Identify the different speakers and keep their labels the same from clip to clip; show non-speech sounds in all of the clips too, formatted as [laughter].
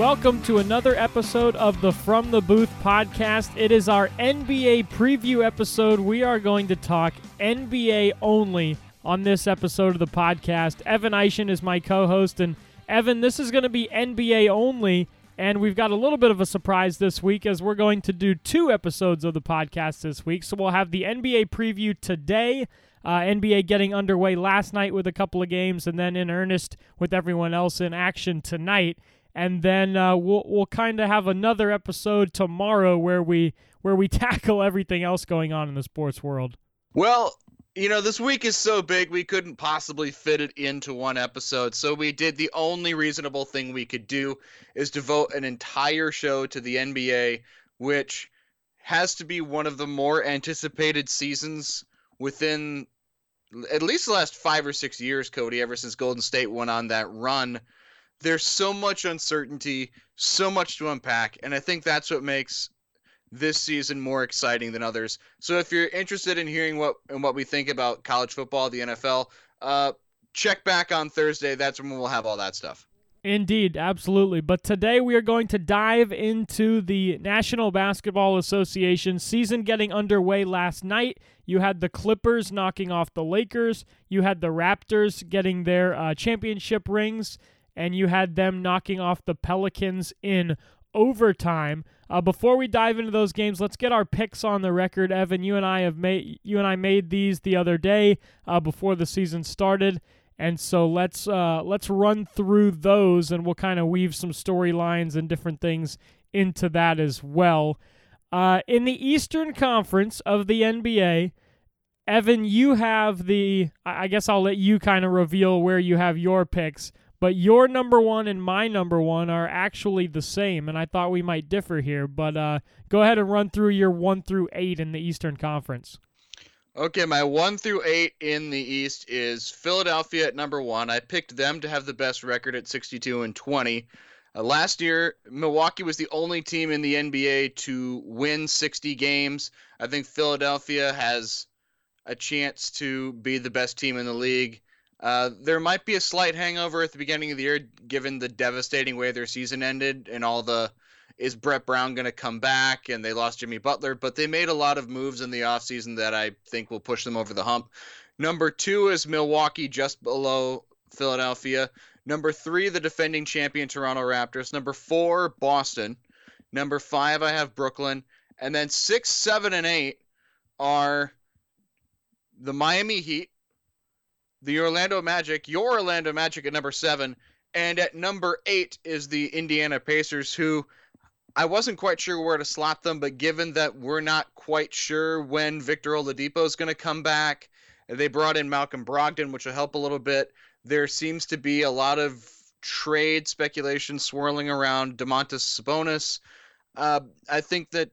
Speaker 1: Welcome to another episode of the From the Booth podcast. It is our NBA preview episode. We are going to talk NBA only on this episode of the podcast. Evan Eischen is my co host. And Evan, this is going to be NBA only. And we've got a little bit of a surprise this week as we're going to do two episodes of the podcast this week. So we'll have the NBA preview today. Uh, NBA getting underway last night with a couple of games, and then in earnest with everyone else in action tonight and then uh, we'll we'll kind of have another episode tomorrow where we where we [laughs] tackle everything else going on in the sports world.
Speaker 2: Well, you know, this week is so big we couldn't possibly fit it into one episode. So we did the only reasonable thing we could do is devote an entire show to the NBA, which has to be one of the more anticipated seasons within at least the last 5 or 6 years, Cody, ever since Golden State went on that run there's so much uncertainty, so much to unpack, and I think that's what makes this season more exciting than others. So if you're interested in hearing what and what we think about college football, the NFL, uh, check back on Thursday. That's when we'll have all that stuff.
Speaker 1: Indeed, absolutely. But today we are going to dive into the National Basketball Association season getting underway last night. You had the Clippers knocking off the Lakers. You had the Raptors getting their uh, championship rings and you had them knocking off the Pelicans in overtime. Uh, before we dive into those games, let's get our picks on the record. Evan, you and I have made you and I made these the other day uh, before the season started, and so let's uh, let's run through those, and we'll kind of weave some storylines and different things into that as well. Uh, in the Eastern Conference of the NBA, Evan, you have the. I guess I'll let you kind of reveal where you have your picks. But your number one and my number one are actually the same, and I thought we might differ here. But uh, go ahead and run through your one through eight in the Eastern Conference.
Speaker 2: Okay, my one through eight in the East is Philadelphia at number one. I picked them to have the best record at 62 and 20. Uh, last year, Milwaukee was the only team in the NBA to win 60 games. I think Philadelphia has a chance to be the best team in the league. Uh, there might be a slight hangover at the beginning of the year, given the devastating way their season ended and all the is Brett Brown going to come back and they lost Jimmy Butler, but they made a lot of moves in the offseason that I think will push them over the hump. Number two is Milwaukee, just below Philadelphia. Number three, the defending champion Toronto Raptors. Number four, Boston. Number five, I have Brooklyn. And then six, seven, and eight are the Miami Heat, the Orlando Magic, your Orlando Magic at number seven, and at number eight is the Indiana Pacers, who I wasn't quite sure where to slot them, but given that we're not quite sure when Victor Oladipo is going to come back, they brought in Malcolm Brogdon, which will help a little bit. There seems to be a lot of trade speculation swirling around Domantas Sabonis. Uh, I think that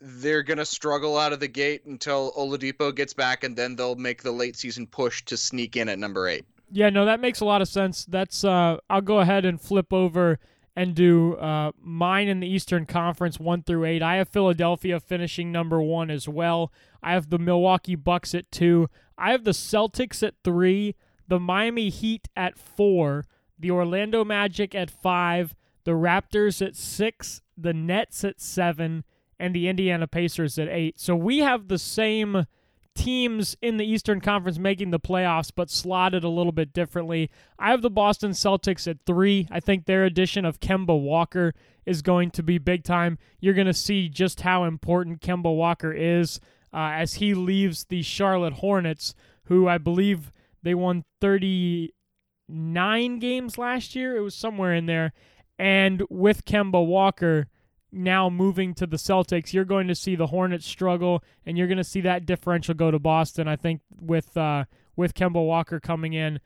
Speaker 2: they're going to struggle out of the gate until Oladipo gets back, and then they'll make the late season push to sneak in at number eight.
Speaker 1: Yeah, no, that makes a lot of sense. That's uh, I'll go ahead and flip over and do uh, mine in the Eastern Conference one through eight. I have Philadelphia finishing number one as well. I have the Milwaukee Bucks at two. I have the Celtics at three. The Miami Heat at four. The Orlando Magic at five. The Raptors at six. The Nets at seven and the Indiana Pacers at eight. So we have the same teams in the Eastern Conference making the playoffs, but slotted a little bit differently. I have the Boston Celtics at three. I think their addition of Kemba Walker is going to be big time. You're going to see just how important Kemba Walker is uh, as he leaves the Charlotte Hornets, who I believe they won 39 games last year. It was somewhere in there. And with Kemba Walker, now moving to the Celtics, you're going to see the Hornets struggle, and you're going to see that differential go to Boston. I think with uh, with Kemba Walker coming in,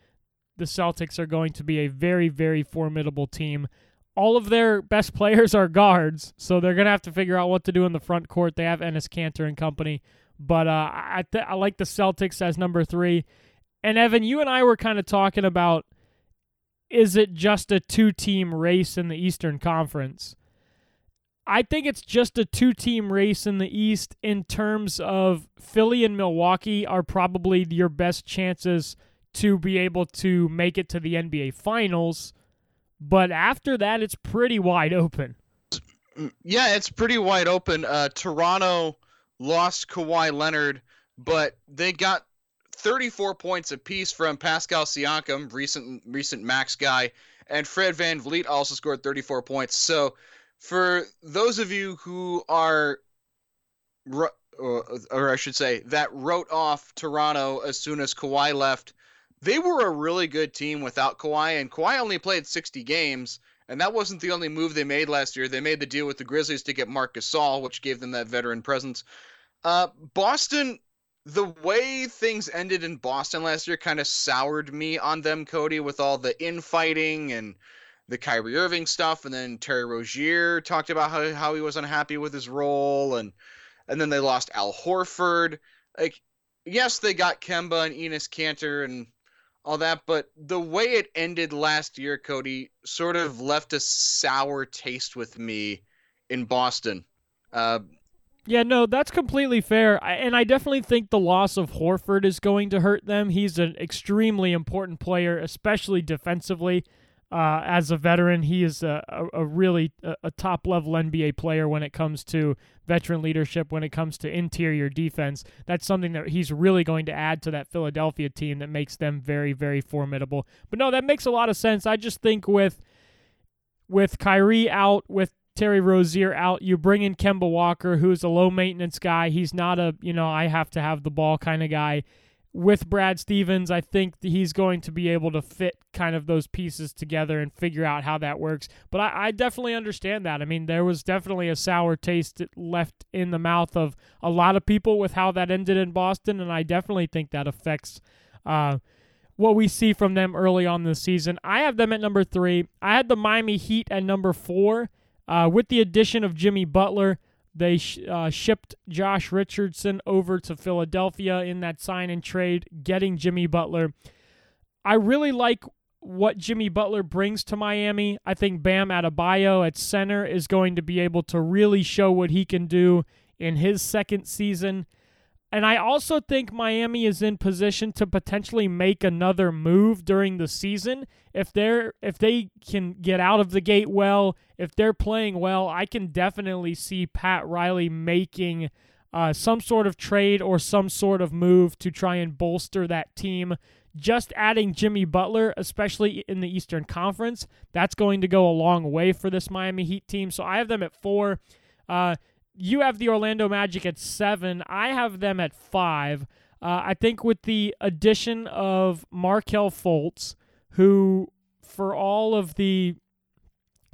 Speaker 1: the Celtics are going to be a very very formidable team. All of their best [laughs] players are guards, so they're going to have to figure out what to do in the front court. They have Enes Kanter and company, but uh, I th- I like the Celtics as number three. And Evan, you and I were kind of talking about is it just a two team race in the Eastern Conference? I think it's just a two team race in the East in terms of Philly and Milwaukee are probably your best chances to be able to make it to the NBA Finals. but after that, it's pretty wide open.
Speaker 2: Yeah, it's pretty wide open. Uh, Toronto lost Kawhi Leonard, but they got 34 points apiece from Pascal Siakam, recent recent max guy, and Fred Van VanVleet also scored 34 points. So, for those of you who are, or I should say, that wrote off Toronto as soon as Kawhi left, they were a really good team without Kawhi, and Kawhi only played 60 games. And that wasn't the only move they made last year. They made the deal with the Grizzlies to get Marc Gasol, which gave them that veteran presence. Uh, Boston, the way things ended in Boston last year kind of soured me on them, Cody, with all the infighting and the Kyrie Irving stuff. And then Terry Rozier talked about how, how he was unhappy with his role. And, and then they lost Al Horford. Like, yes, they got Kemba and Enes Kanter and all that, but the way it ended last year, Cody, sort of left a sour taste with me in Boston. Uh,
Speaker 1: yeah, no, that's completely fair. I, and I definitely think the loss of Horford is going to hurt them. He's an extremely important player, especially defensively. Uh, as a veteran, he is a, a, a really a, a top level NBA player when it comes to veteran leadership, when it comes to interior defense. That's something that he's really going to add to that Philadelphia team that makes them very, very formidable. But no, that makes a lot of sense. I just think with with Kyrie out, with Terry Rozier out. You bring in Kemba Walker, who's a low maintenance guy. He's not a, you know, I have to have the ball kind of guy. With Brad Stevens, I think he's going to be able to fit kind of those pieces together and figure out how that works. But I, I definitely understand that. I mean, there was definitely a sour taste left in the mouth of a lot of people with how that ended in Boston, and I definitely think that affects. Uh, what we see from them early on this season. I have them at number three. I had the Miami Heat at number four. Uh, with the addition of Jimmy Butler, they sh- uh, shipped Josh Richardson over to Philadelphia in that sign and trade, getting Jimmy Butler. I really like what Jimmy Butler brings to Miami. I think Bam Adebayo at center is going to be able to really show what he can do in his second season. And I also think Miami is in position to potentially make another move during the season. If they're if they can get out of the gate well, if they're playing well, I can definitely see Pat Riley making uh, some sort of trade or some sort of move to try and bolster that team. Just adding Jimmy Butler, especially in the Eastern Conference, that's going to go a long way for this Miami Heat team. So I have them at four. Uh, you have the Orlando Magic at seven. I have them at five. Uh, I think with the addition of Markelle Fultz, who, for all of the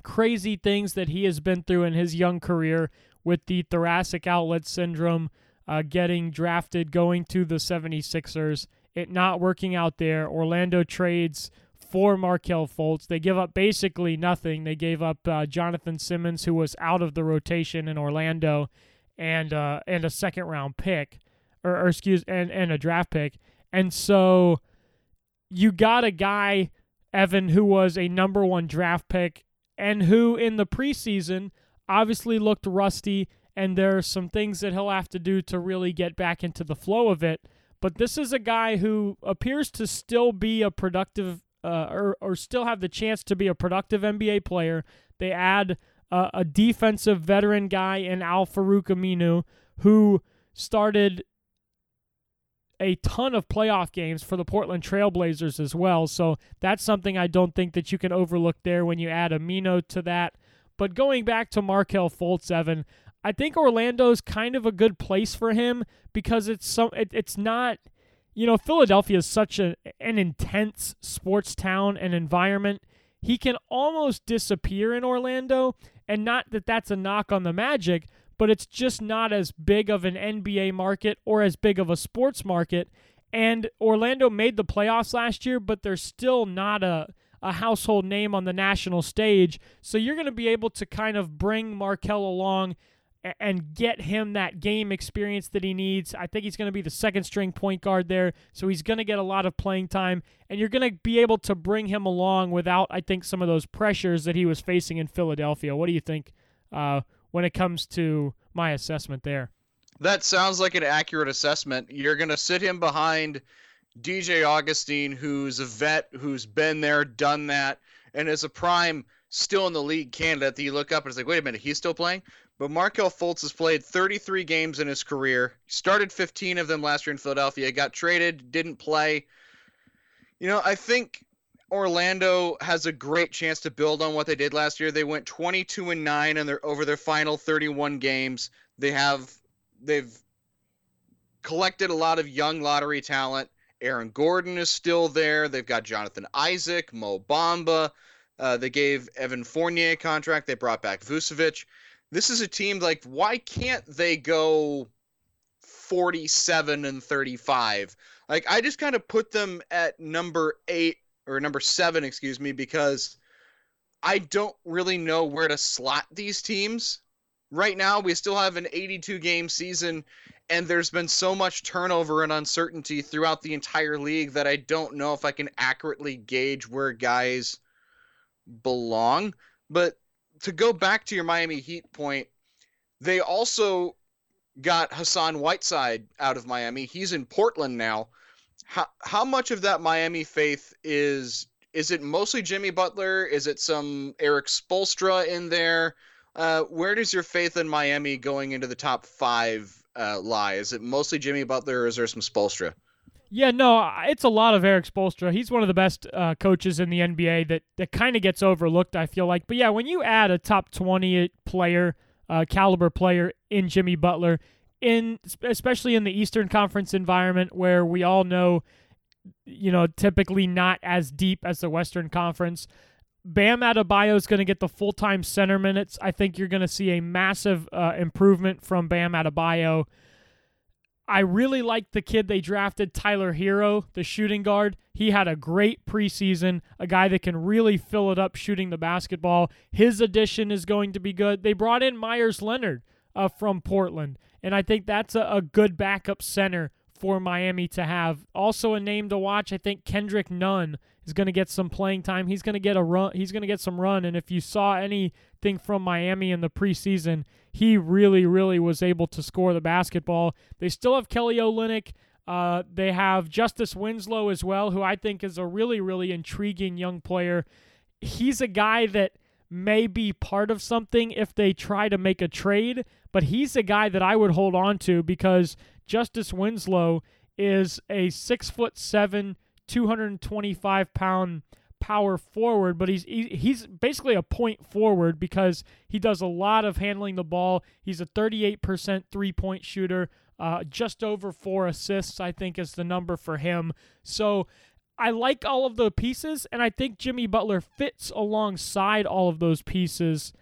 Speaker 1: crazy things that he has been through in his young career with the thoracic outlet syndrome, uh, getting drafted, going to the 76ers, it not working out there, Orlando trades for Markelle Fultz. They give up basically nothing. They gave up uh, Jonathan Simmons, who was out of the rotation in Orlando, and uh, and a second round pick, or, or excuse, and and a draft pick. And so you got a guy, Evan, who was a number one draft pick, and who in the preseason obviously looked rusty. And there are some things that he'll have to do to really get back into the flow of it. But this is a guy who appears to still be a productive uh, or, or still have the chance to be a productive NBA player. They add uh, a defensive veteran guy in Al Farouq Aminu who started a ton of playoff games for the Portland Trailblazers as well. So that's something I don't think that you can overlook there when you add Aminu to that. But going back to Markelle Fultz, Evan, I think Orlando's kind of a good place for him because it's some it, it's not – you know, Philadelphia is such a, an intense sports town and environment. He can almost disappear in Orlando, and not that that's a knock on the Magic, but it's just not as big of an NBA market or as big of a sports market. And Orlando made the playoffs last year, but they're still not a, a household name on the national stage. So you're going to be able to kind of bring Markelle along and get him that game experience that he needs. I think he's going to be the second string point guard there, so he's going to get a lot of playing time, and you're going to be able to bring him along without, I think, some of those pressures that he was facing in Philadelphia. What do you think uh, when it comes to my assessment there?
Speaker 2: That sounds like an accurate assessment. You're going to sit him behind DJ Augustin, who's a vet, who's been there, done that and is a prime still in the league candidate that you look up and it's like, wait a minute, he's still playing. But Markelle Fultz has played 33 games in his career. Started 15 of them last year in Philadelphia. Got traded, didn't play. You know, I think Orlando has a great chance to build on what they did last year. They went 22 and 9 and they're over their final 31 games. They have they've collected a lot of young lottery talent. Aaron Gordon is still there. They've got Jonathan Isaac, Mo Bamba. Uh, they gave Evan Fournier a contract. They brought back Vucevic. This is a team like why can't they go 47 and 35? Like I just kind of put them at number 8 or number 7, excuse me, because I don't really know where to slot these teams. Right now, we still have an 82 game season, and there's been so much turnover and uncertainty throughout the entire league that I don't know if I can accurately gauge where guys belong. But to go back to your Miami Heat point, they also got Hassan Whiteside out of Miami. He's in Portland now. How how much of that Miami faith is is it mostly Jimmy Butler? Is it some Erik Spoelstra in there? Uh, where does your faith in Miami going into the top five uh, lie? Is it mostly Jimmy Butler, or is there some Spoelstra?
Speaker 1: Yeah, no, it's a lot of Erik Spoelstra. He's one of the best uh, coaches in the NBA that, that kind of gets overlooked, I feel like. But yeah, when you add a top 20 player, uh, caliber player in Jimmy Butler, in especially in the Eastern Conference environment where we all know, you know, typically not as deep as the Western Conference, Bam Adebayo is going to get the full time center minutes. I think you're going to see a massive uh, improvement from Bam Adebayo. I really like the kid they drafted, Tyler Herro, the shooting guard. He had a great preseason, a guy that can really fill it up shooting the basketball. His addition is going to be good. They brought in Meyers Leonard uh, from Portland, and I think that's a, a good backup center for Miami to have. Also a name to watch, I think Kendrick Nunn is going to get some playing time. He's going to get a run. He's going to get some run and if you saw anything from Miami in the preseason, he really really was able to score the basketball. They still have Kelly Olynyk. Uh, they have Justice Winslow as well, who I think is a really really intriguing young player. He's a guy that may be part of something if they try to make a trade, but he's a guy that I would hold on to because Justice Winslow is a six foot seven, 225 pound power forward, but he's he's basically a point forward because he does a lot of handling the ball. He's a 38% three point shooter, uh, just over four assists, I think, is the number for him. So I like all of the pieces, and I think Jimmy Butler fits alongside all of those pieces,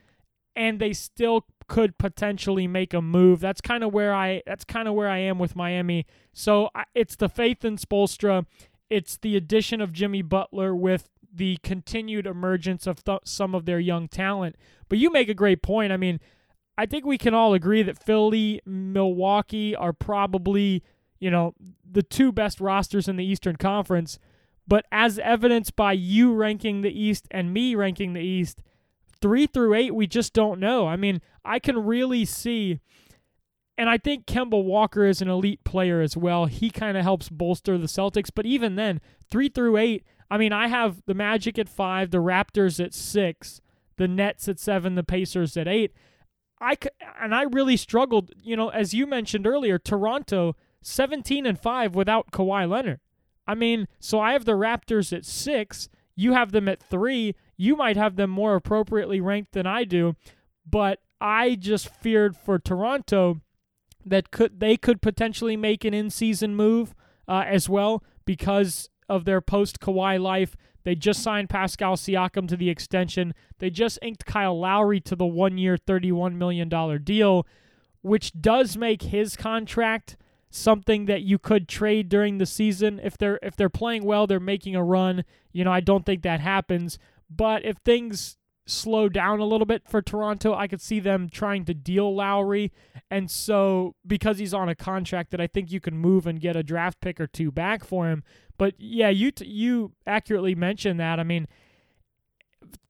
Speaker 1: and they still could potentially make a move. That's kind of where I that's kind of where I am with Miami. So it's the faith in Spoelstra, It's the addition of Jimmy Butler with the continued emergence of th- some of their young talent. But you make a great point. I mean, I think we can all agree that Philly, Milwaukee are probably, you know, the two best rosters in the Eastern Conference. But as evidenced by you ranking the East and me ranking the East, three through eight, we just don't know. I mean, I can really see, and I think Kemba Walker is an elite player as well. He kind of helps bolster the Celtics. But even then, three through eight, I mean, I have the Magic at five, the Raptors at six, the Nets at seven, the Pacers at eight. I and I really struggled. You know, as you mentioned earlier, Toronto seventeen and five without Kawhi Leonard. I mean, so I have the Raptors at six. You have them at three. You might have them more appropriately ranked than I do, but I just feared for Toronto that could they could potentially make an in-season move uh, as well because of their post Kawhi life. They just signed Pascal Siakam to the extension. They just inked Kyle Lowry to the one-year, $31 million deal, which does make his contract something that you could trade during the season if they're if they're playing well, they're making a run. You know, I don't think that happens, but if things slow down a little bit for Toronto, I could see them trying to deal Lowry. And so because he's on a contract that I think you can move and get a draft pick or two back for him. But yeah, you t- you accurately mentioned that. I mean,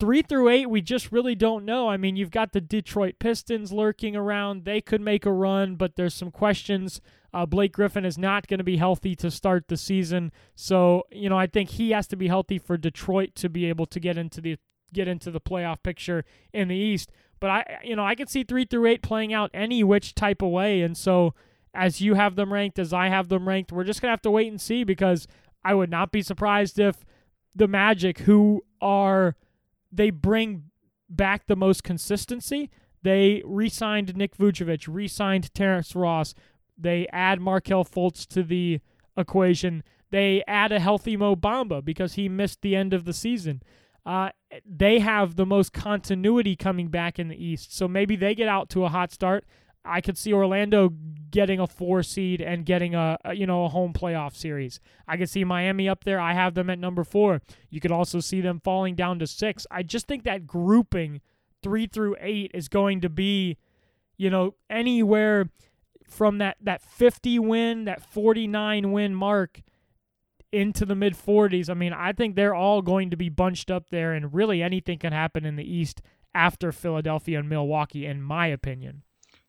Speaker 1: three through eight, we just really don't know. I mean, you've got the Detroit Pistons lurking around. They could make a run, but there's some questions. Uh, Blake Griffin is not going to be healthy to start the season. So, you know, I think he has to be healthy for Detroit to be able to get into the get into the playoff picture in the East. But I, you know, I could see three through eight playing out any which type of way. And so, as you have them ranked, as I have them ranked, we're just gonna have to wait and see because I would not be surprised if the Magic, who are they bring back the most consistency. They re-signed Nick Vucevic, re-signed Terrence Ross. They add Markelle Fultz to the equation. They add a healthy Mo Bamba because he missed the end of the season. Uh, they have the most continuity coming back in the East, so maybe they get out to a hot start. I could see Orlando getting a four seed and getting a, a, you know a home playoff series. I could see Miami up there. I have them at number four. You could also see them falling down to six. I just think that grouping three through eight is going to be, you know, anywhere from that that 50 win, that 49 win mark into the mid 40s. I mean, I think they're all going to be bunched up there, and really anything can happen in the East after Philadelphia and Milwaukee, in my opinion.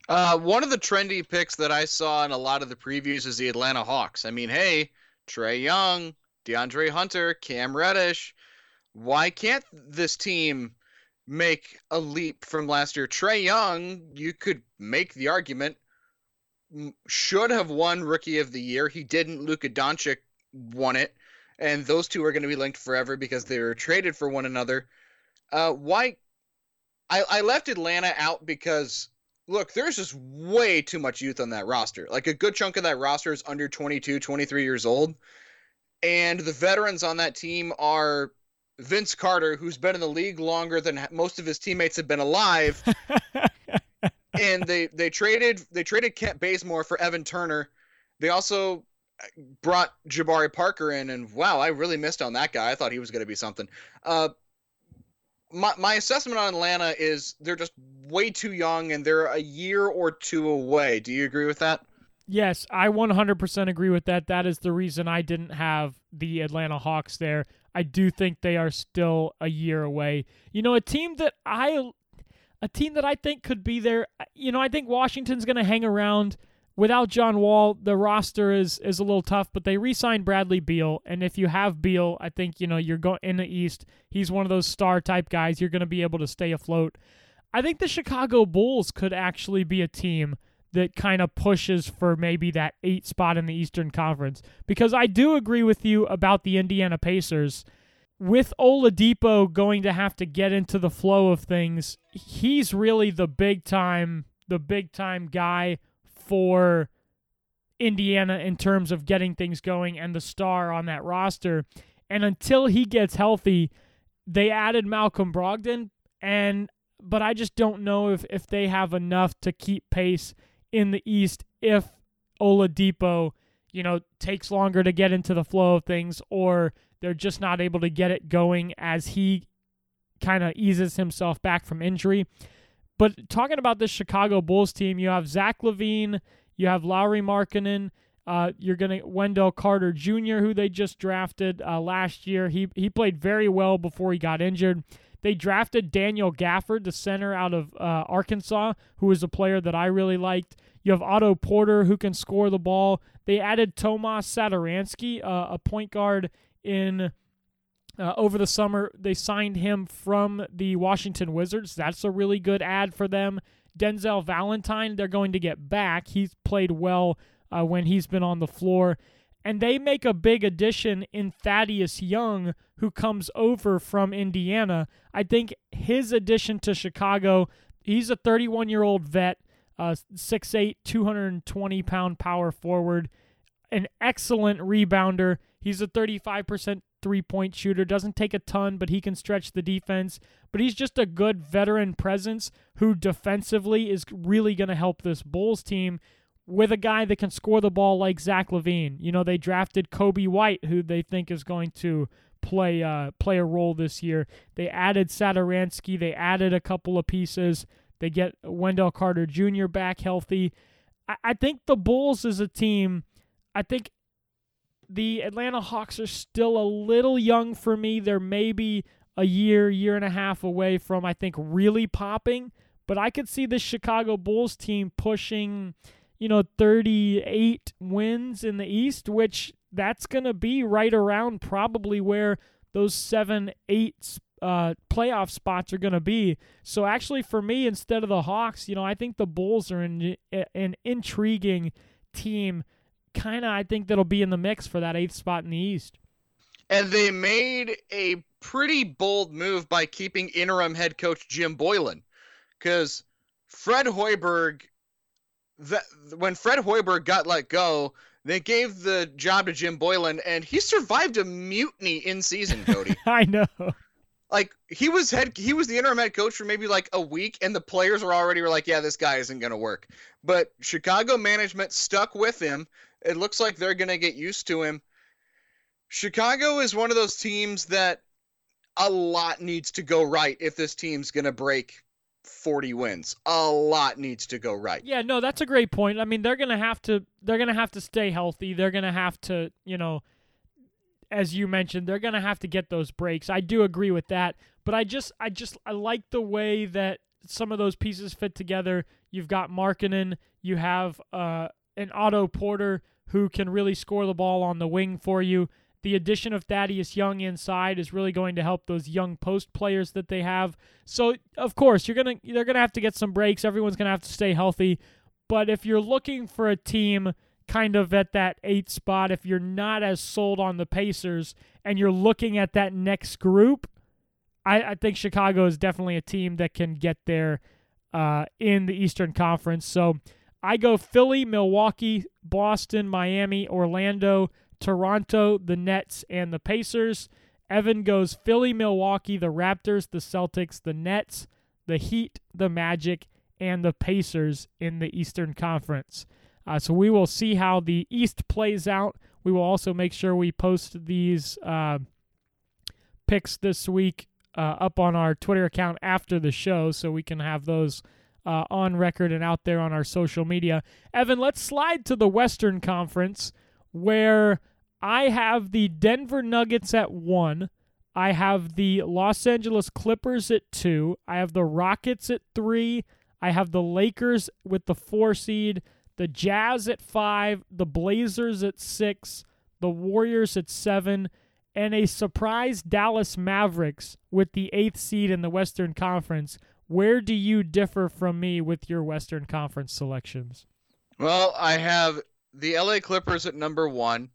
Speaker 2: Uh, one of the trendy picks that I saw in a lot of the previews is the Atlanta Hawks. I mean, hey, Trae Young, DeAndre Hunter, Cam Reddish. Why can't this team make a leap from last year? Trae Young, you could make the argument, should have won Rookie of the Year. He didn't. Luka Doncic won it, and those two are going to be linked forever because they were traded for one another. Uh, why? I, I left Atlanta out because look, there's just way too much youth on that roster. Like a good chunk of that roster is under 22, 23 years old. And the veterans on that team are Vince Carter, who's been in the league longer than most of his teammates have been alive. [laughs] and they they traded they traded Kent Bazemore for Evan Turner. They also brought Jabari Parker in, and wow, I really missed on that guy. I thought he was going to be something. Uh, my, my assessment on Atlanta is they're just way too young and they're a year or two away. Do you agree with that?
Speaker 1: Yes, I 100% agree with that. That is the reason I didn't have the Atlanta Hawks there. I do think they are still a year away. You know, a team that I a team that I think could be there, you know, I think Washington's going to hang around without John Wall, the roster is is a little tough, but they re-signed Bradley Beal, and if you have Beal, I think you know you're going in the East. He's one of those star type guys. You're going to be able to stay afloat. I think the Chicago Bulls could actually be a team that kind of pushes for maybe that eight spot in the Eastern Conference because I do agree with you about the Indiana Pacers. With Oladipo going to have to get into the flow of things, he's really the big time, the big time guy for Indiana in terms of getting things going and the star on that roster. And until he gets healthy, they added Malcolm Brogdon and but I just don't know if if they have enough to keep pace in the East if Oladipo, you know, takes longer to get into the flow of things or they're just not able to get it going as he kind of eases himself back from injury. But talking about this Chicago Bulls team, you have Zach LaVine, you have Lauri Markkanen, uh, you're gonna Wendell Carter Jr., who they just drafted uh, last year. He he played very well before he got injured. They drafted Daniel Gafford, the center out of uh, Arkansas, who is a player that I really liked. You have Otto Porter, who can score the ball. They added Tomas Satoransky, uh, a point guard in uh, over the summer, they signed him from the Washington Wizards. That's a really good ad for them. Denzel Valentine, they're going to get back. He's played well uh, when he's been on the floor. And they make a big addition in Thaddeus Young, who comes over from Indiana. I think his addition to Chicago, he's a 31 year old vet, uh, 6'8, 220 pound power forward, an excellent rebounder. He's a 35% three point shooter. Doesn't take a ton, but he can stretch the defense. But he's just a good veteran presence who defensively is really going to help this Bulls team with a guy that can score the ball like Zach LaVine. You know, they drafted Coby White, who they think is going to play uh, play a role this year. They added Satoransky. They added a couple of pieces. They get Wendell Carter Jr. back healthy. I, I think the Bulls is a team. I think the Atlanta Hawks are still a little young for me. They're maybe a year, year and a half away from, I think, really popping. But I could see the Chicago Bulls team pushing, you know, 38 wins in the East, which that's going to be right around probably where those seven, eight uh, playoff spots are going to be. So actually, for me, instead of the Hawks, you know, I think the Bulls are an, an intriguing team. Kind of, I think that'll be in the mix for that eighth spot in the East.
Speaker 2: And they made a pretty bold move by keeping interim head coach Jim Boylen, because Fred Hoiberg, that when Fred Hoiberg got let go, they gave the job to Jim Boylen, and he survived a mutiny in season. Cody, [laughs]
Speaker 1: I know.
Speaker 2: Like he was head, he was the interim head coach for maybe like a week, and the players were already were like, "Yeah, this guy isn't gonna work." But Chicago management stuck with him. It looks like they're gonna get used to him. Chicago is one of those teams that a lot needs to go right if this team's gonna break 40 wins. A lot needs to go right.
Speaker 1: Yeah, no, that's a great point. I mean, they're going to have to they're going to have to stay healthy. They're going to have to, you know, as you mentioned, they're going to have to get those breaks. I do agree with that, but I just I just I like the way that some of those pieces fit together. You've got Markkanen, you have uh an Otto Porter who can really score the ball on the wing for you. The addition of Thaddeus Young inside is really going to help those young post players that they have. So, of course, you're gonna they're gonna have to get some breaks. Everyone's gonna have to stay healthy. But if you're looking for a team kind of at that eight spot, if you're not as sold on the Pacers and you're looking at that next group, I, I think Chicago is definitely a team that can get there uh, in the Eastern Conference. So I go Philly, Milwaukee, Boston, Miami, Orlando, Toronto, the Nets, and the Pacers. Evan goes Philly, Milwaukee, the Raptors, the Celtics, the Nets, the Heat, the Magic, and the Pacers in the Eastern Conference. Uh, so we will see how the East plays out. We will also make sure we post these uh, picks this week uh, up on our Twitter account after the show so we can have those uh, on record and out there on our social media. Evan, let's slide to the Western Conference where I have the Denver Nuggets at one. I have the Los Angeles Clippers at two. I have the Rockets at three. I have the Lakers with the four seed, the Jazz at five, the Blazers at six, the Warriors at seven, and a surprise Dallas Mavericks with the eighth seed in the Western Conference. Where do you differ from me with your Western Conference selections?
Speaker 2: Well, I have the LA Clippers at number one.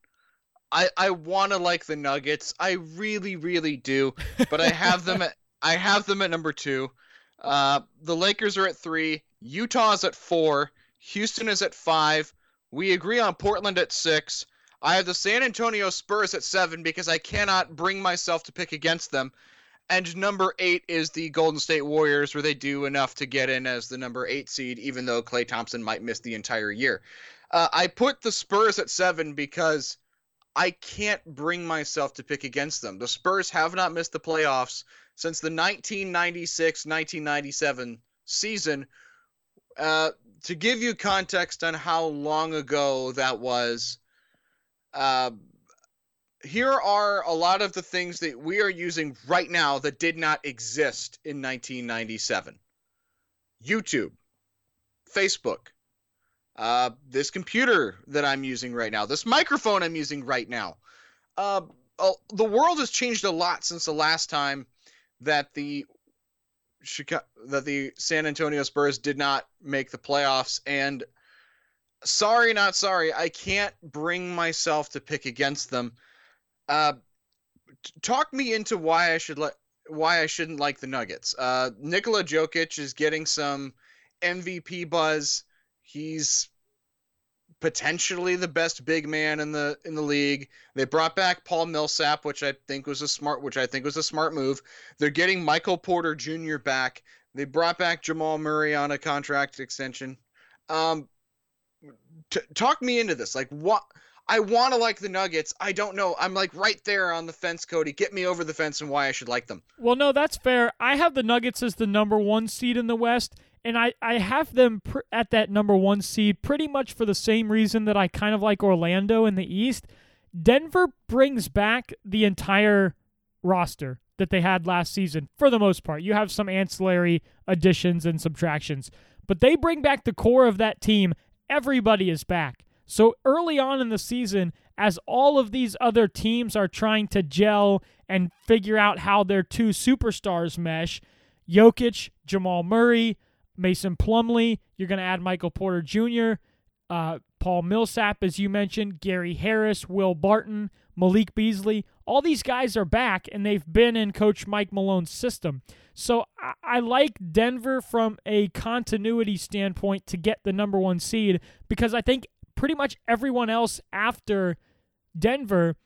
Speaker 2: I I want to like the Nuggets. I really really do, but I have them at [laughs] I have them at number two. Uh, the Lakers are at three. Utah's at four. Houston is at five. We agree on Portland at six. I have the San Antonio Spurs at seven because I cannot bring myself to pick against them. And number eight is the Golden State Warriors, where they do enough to get in as the number eight seed, even though Klay Thompson might miss the entire year. Uh, I put the Spurs at seven because I can't bring myself to pick against them. The Spurs have not missed the playoffs since the 1996 1997 season. Uh, to give you context on how long ago that was, uh, here are a lot of the things that we are using right now that did not exist in 1997 YouTube, Facebook, uh, this computer that I'm using right now, this microphone I'm using right now. Uh, the world has changed a lot since the last time that the Chicago, that the San Antonio Spurs did not make the playoffs, and sorry, not sorry, I can't bring myself to pick against them. Uh, talk me into why I should let why I shouldn't like the Nuggets. Uh, Nikola Jokic is getting some MVP buzz. He's potentially the best big man in the in the league. They brought back Paul Millsap, which I think was a smart which I think was a smart move. They're getting Michael Porter Jr. back. They brought back Jamal Murray on a contract extension. Um, t- talk me into this. Like what? I want to like the Nuggets. I don't know. I'm like right there on the fence, Cody. Get me over the fence and why I should like them.
Speaker 1: Well, no, that's fair. I have the Nuggets as the number one seed in the West, and I, I have them pr- at that number one seed pretty much for the same reason that I kind of like Orlando in the East. Denver brings back the entire roster that they had last season for the most part. You have some ancillary additions and subtractions, but they bring back the core of that team. Everybody is back. So early on in the season, as all of these other teams are trying to gel and figure out how their two superstars mesh, Jokic, Jamal Murray, Mason Plumlee, you're going to add Michael Porter Jr., uh, Paul Millsap, as you mentioned, Gary Harris, Will Barton, Malik Beasley. All these guys are back, and they've been in Coach Mike Malone's system. So I, I like Denver from a continuity standpoint to get the number one seed because I think pretty much everyone else after Denver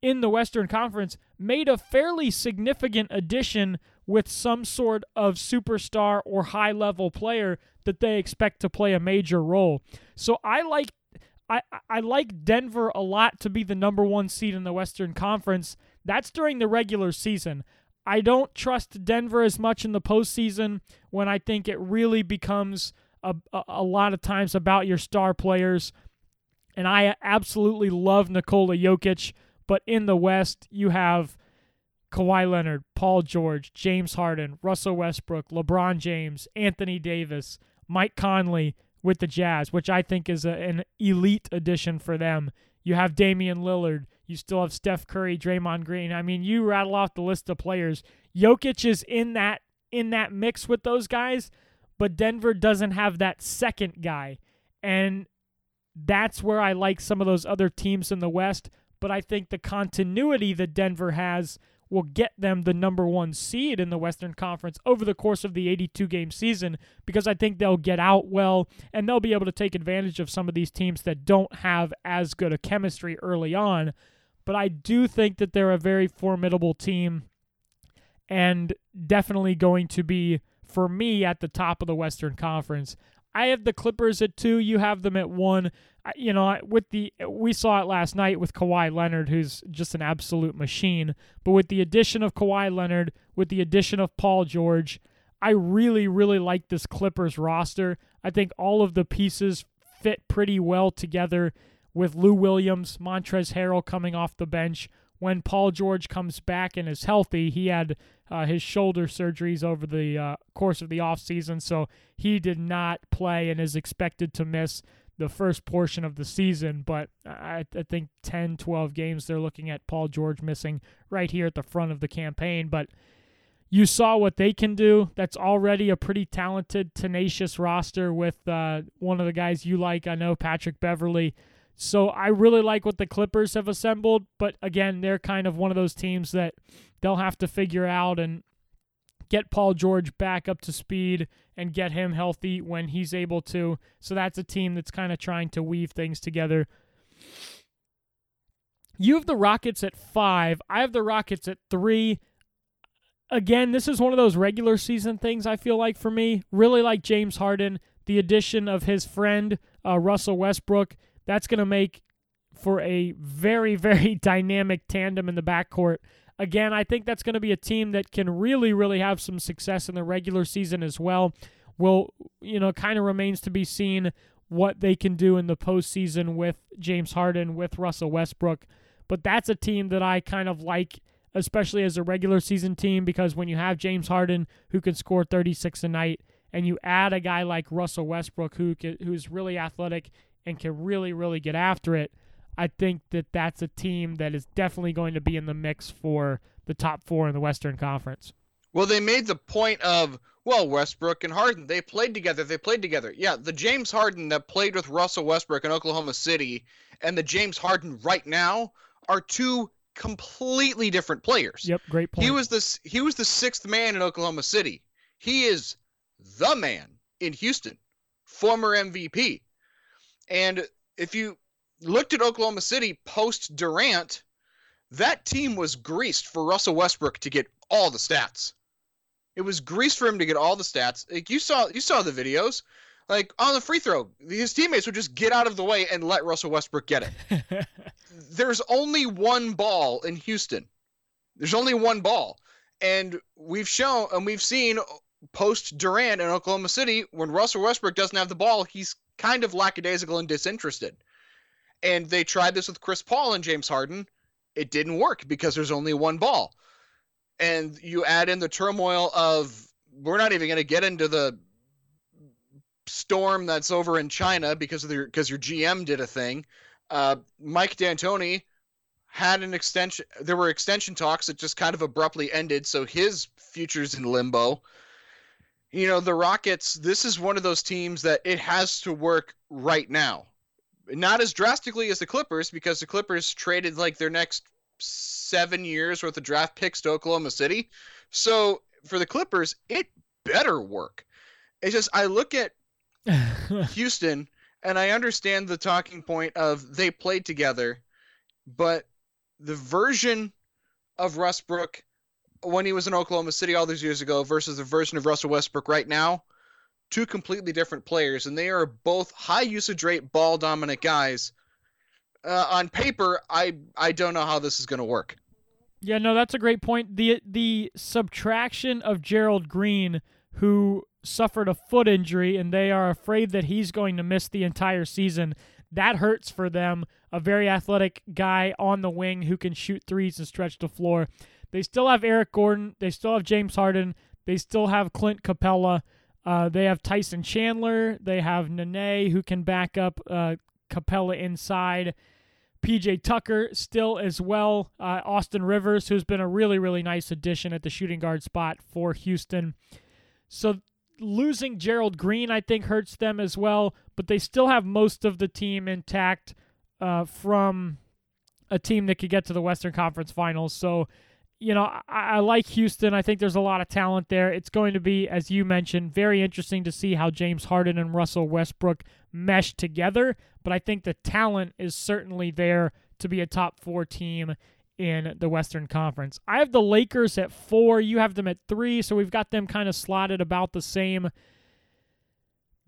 Speaker 1: in the Western Conference made a fairly significant addition with some sort of superstar or high level player that they expect to play a major role. So I like I, I like Denver a lot to be the number one seed in the Western Conference. That's during the regular season. I don't trust Denver as much in the postseason when I think it really becomes a, a, a lot of times about your star players. And I absolutely love Nikola Jokic, but in the West, you have Kawhi Leonard, Paul George, James Harden, Russell Westbrook, LeBron James, Anthony Davis, Mike Conley with the Jazz, which I think is a, an elite addition for them. You have Damian Lillard. You still have Steph Curry, Draymond Green. I mean, you rattle off the list of players. Jokic is in that in that mix with those guys, but Denver doesn't have that second guy. And that's where I like some of those other teams in the West, but I think the continuity that Denver has will get them the number one seed in the Western Conference over the course of the 82 game season because I think they'll get out well and they'll be able to take advantage of some of these teams that don't have as good a chemistry early on. But I do think that they're a very formidable team and definitely going to be, for me, at the top of the Western Conference. I have the Clippers at two. You have them at one. You know, with the we saw it last night with Kawhi Leonard, who's just an absolute machine. But with the addition of Kawhi Leonard, with the addition of Paul George, I really, really like this Clippers roster. I think all of the pieces fit pretty well together. With Lou Williams, Montrezl Harrell coming off the bench, when Paul George comes back and is healthy, he had uh, his shoulder surgeries over the uh, course of the offseason, so he did not play and is expected to miss the first portion of the season. But I, I think 10, 12 games they're looking at Paul George missing right here at the front of the campaign. But you saw what they can do. That's already a pretty talented, tenacious roster with uh, one of the guys you like. I know Patrick Beverley. So I really like what the Clippers have assembled, but again, they're kind of one of those teams that they'll have to figure out and get Paul George back up to speed and get him healthy when he's able to. So that's a team that's kind of trying to weave things together. You have the Rockets at five. I have the Rockets at three. Again, this is one of those regular season things I feel like for me. Really like James Harden. The addition of his friend, uh, Russell Westbrook that's going to make for a very, [laughs] very dynamic tandem in the backcourt. Again, I think that's going to be a team that can really, really have some success in the regular season as well. Will, you know, kind of remains to be seen what they can do in the postseason with James Harden, with Russell Westbrook. But that's a team that I kind of like, especially as a regular season team, because when you have James Harden who can score 36 a night, and you add a guy like Russell Westbrook who who's really athletic and can really, really get after it, I think that that's a team that is definitely going to be in the mix for the top four in the Western Conference.
Speaker 2: Well, they made the point of, well, Westbrook and Harden, they played together. They played together. Yeah, the James Harden that played with Russell Westbrook in Oklahoma City and the James Harden right now are two completely different players.
Speaker 1: Yep, great point.
Speaker 2: He was the he was the sixth man in Oklahoma City. He is the man in Houston, former MVP. And if you looked at Oklahoma City post Durant, that team was greased for Russell Westbrook to get all the stats. It was greased for him to get all the stats. Like you saw you saw the videos. Like on the free throw, his teammates would just get out of the way and let Russell Westbrook get it. [laughs] There's only one ball in Houston. There's only one ball. And we've shown and we've seen post Durant in Oklahoma City when Russell Westbrook doesn't have the ball, he's kind of lackadaisical and disinterested. And they tried this with Chris Paul and James Harden. It didn't work because there's only one ball. And you add in the turmoil of we're not even going to get into the storm that's over in China because of their because your GM did a thing. Uh, Mike D'Antoni had an extension. There were extension talks that just kind of abruptly ended, so his future's in limbo. You know, the Rockets. This is one of those teams that it has to work right now. Not as drastically as the Clippers because the Clippers traded like their next seven years worth of draft picks to Oklahoma City. So for the Clippers, it better work. It's just I look at [laughs] Houston and I understand the talking point of they played together, but the version of Westbrook when he was in Oklahoma City all those years ago versus the version of Russell Westbrook right now, two completely different players, and they are both high usage rate, ball dominant guys. Uh, on paper, I I don't know how this is going to work.
Speaker 1: Yeah, no, that's a great point. the The subtraction of Gerald Green, who suffered a foot injury, and they are afraid that he's going to miss the entire season. That hurts for them. A very athletic guy on the wing who can shoot threes and stretch the floor. They still have Eric Gordon. They still have James Harden. They still have Clint Capela. Uh, they have Tyson Chandler. They have Nene who can back up uh, Capela inside. PJ Tucker still as well. Uh, Austin Rivers, who's been a really, really nice addition at the shooting guard spot for Houston. So losing Gerald Green, I think, hurts them as well, but they still have most of the team intact uh, from a team that could get to the Western Conference Finals. So, you know, I, I, like Houston. I think there's a lot of talent there. It's going to be, as you mentioned, very interesting to see how James Harden and Russell Westbrook mesh together. But I think the talent is certainly there to be a top four team in the Western Conference. I have the Lakers at four. You have them at three. So we've got them kind of slotted about the same.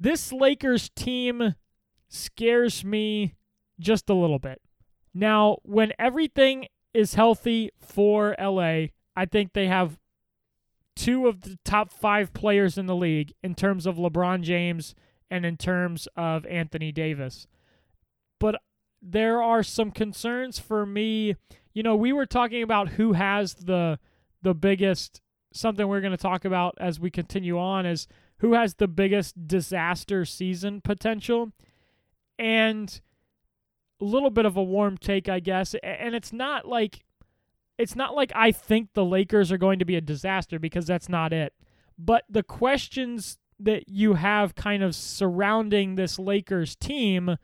Speaker 1: This Lakers team scares me just a little bit. Now, when everything is healthy for LA, I think they have two of the top five players in the league in terms of LeBron James and in terms of Anthony Davis. But there are some concerns for me you know, we were talking about who has the the biggest something we're going to talk about as we continue on is who has the biggest disaster season potential. And little bit of a warm take, I guess. And it's not like it's not like I think the Lakers are going to be a disaster because that's not it. But the questions that you have kind of surrounding this Lakers team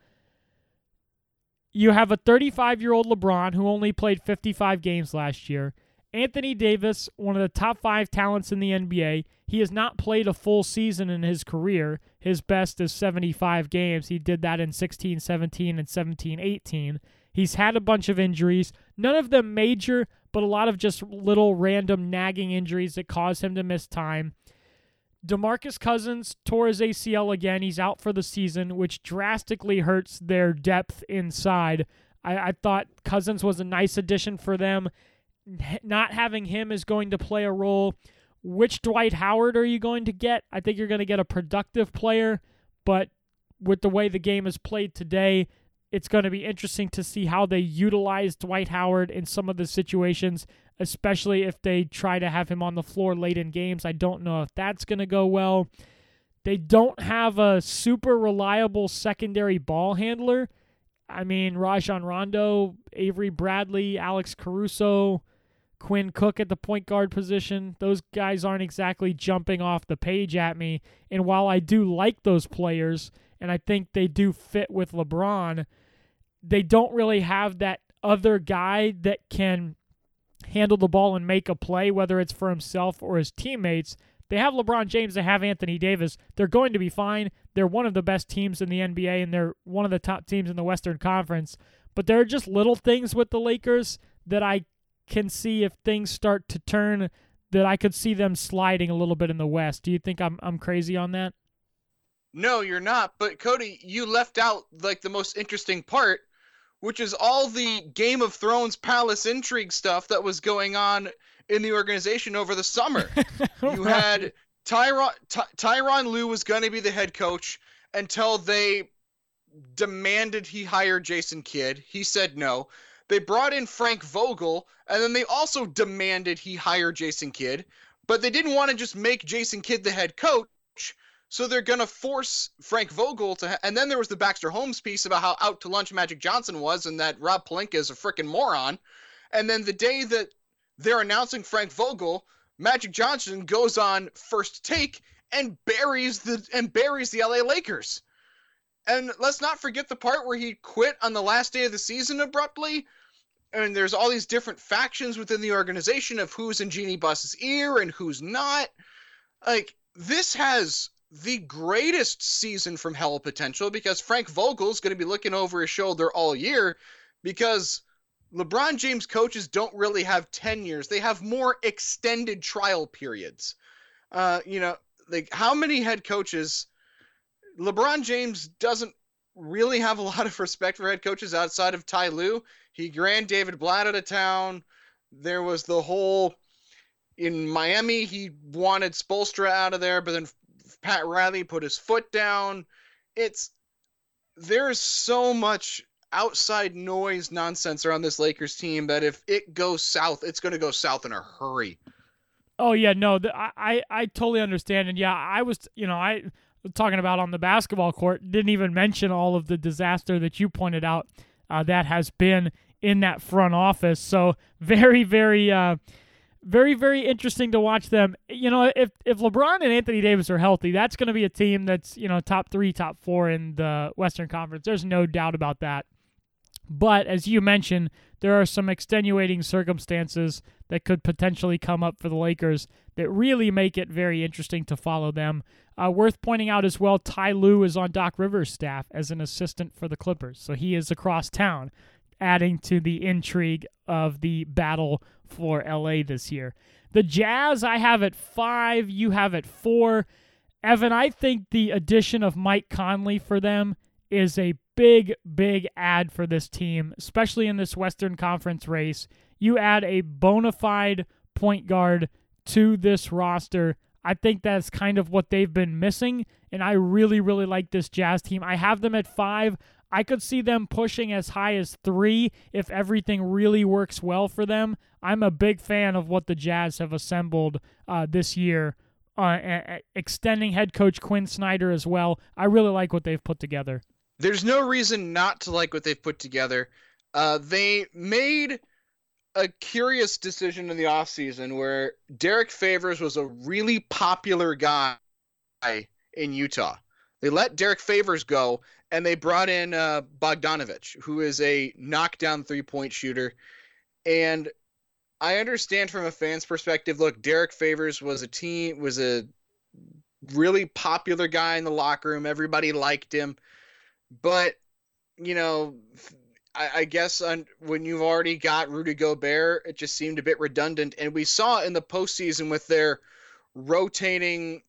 Speaker 1: you have a 35 year old LeBron who only played 55 games last year. Anthony Davis, one of the top five talents in the NBA. He has not played a full season in his career. His best is 75 games. He did that in 16 17 and 17 18. He's had a bunch of injuries, none of them major, but a lot of just little random nagging injuries that cause him to miss time. DeMarcus Cousins tore his ACL again. He's out for the season, which drastically hurts their depth inside. I, I thought Cousins was a nice addition for them. Not having him is going to play a role. Which Dwight Howard are you going to get? I think you're going to get a productive player, but with the way the game is played today, it's going to be interesting to see how they utilize Dwight Howard in some of the situations especially if they try to have him on the floor late in games. I don't know if that's going to go well. They don't have a super reliable secondary ball handler. I mean, Rajon Rondo, Avery Bradley, Alex Caruso, Quinn Cook at the point guard position. Those guys aren't exactly jumping off the page at me. And while I do like those players, and I think they do fit with LeBron, they don't really have that other guy that can handle the ball and make a play, whether it's for himself or his teammates. They have LeBron James, they have Anthony Davis. They're going to be fine. They're one of the best teams in the NBA, and they're one of the top teams in the Western Conference. But there are just little things with the Lakers that I can see if things start to turn that I could see them sliding a little bit in the West. Do you think I'm I'm crazy on that?
Speaker 2: No, you're not. But Cody, you left out like the most interesting part, which is all the Game of Thrones palace intrigue stuff that was going on in the organization over the summer. [laughs] you had Tyron Ty- Tyronn Lue was going to be the head coach until they demanded he hire Jason Kidd. He said no. They brought in Frank Vogel, and then they also demanded he hire Jason Kidd, but they didn't want to just make Jason Kidd the head coach. So they're going to force Frank Vogel to. Ha- and then there was the Baxter Holmes piece about how out to lunch Magic Johnson was and that Rob Pelinka is a freaking moron. And then the day that they're announcing Frank Vogel, Magic Johnson goes on first take and buries the and buries the LA Lakers. And let's not forget the part where he quit on the last day of the season abruptly. And there's all these different factions within the organization of who's in Jeanie Buss's ear and who's not. Like this has the greatest season from hell potential because Frank Vogel's going to be looking over his shoulder all year because LeBron James coaches don't really have 10 years. They have more extended trial periods. Uh, you know, like how many head coaches LeBron James doesn't really have a [laughs] lot of respect for head coaches outside of Ty Lue. He ran David Blatt out of town. There was the whole in Miami, he wanted Spoelstra out of there, but then Pat Riley put his foot down. It's there's so much outside noise nonsense around this Lakers team that if it goes south, it's going to go south in a hurry.
Speaker 1: Oh yeah, no, the, I, I totally understand, and yeah, I was you know I talking about on the basketball court didn't even mention all of the disaster that you pointed out uh, that has been in that front office. So [laughs] very very uh, very very interesting to watch them. You know, if if LeBron and Anthony Davis are healthy, that's going to be a team that's you know top three, top four in the Western Conference. There's no doubt about that. But as you mentioned, there are some extenuating circumstances that could potentially come up for the Lakers that really make it very interesting to follow them. Uh, worth pointing out as well, Ty Lue is on Doc Rivers' staff as an assistant for the Clippers, so he is across town, adding to the intrigue of the battle for LA this year. The Jazz, I have at five, you have at four. Evan, I think the addition of Mike Conley for them is a big, big add for this team, especially in this Western Conference race. You add a bona fide point guard to this roster. I think that's kind of what they've been missing, and I really, really like this Jazz team. I have them at five. I could see them pushing as high as three if everything really works well for them. I'm a big fan of what the Jazz have assembled uh, this year, uh, extending head coach Quin Snyder as well. I really like what they've put together.
Speaker 2: There's no reason not to like what they've put together. Uh, they made a curious decision in the offseason where Derrick Favors was a really popular guy in Utah. They let Derrick Favors go and they brought in uh, Bogdanovich, who is a knockdown three point shooter. And I understand from a fan's perspective. Look, Derrick Favors was a team was a really popular guy in the locker room. Everybody liked him, but you know, I, I guess on, when you've already got Rudy Gobert, it just seemed a bit redundant. And we saw in the postseason with their rotating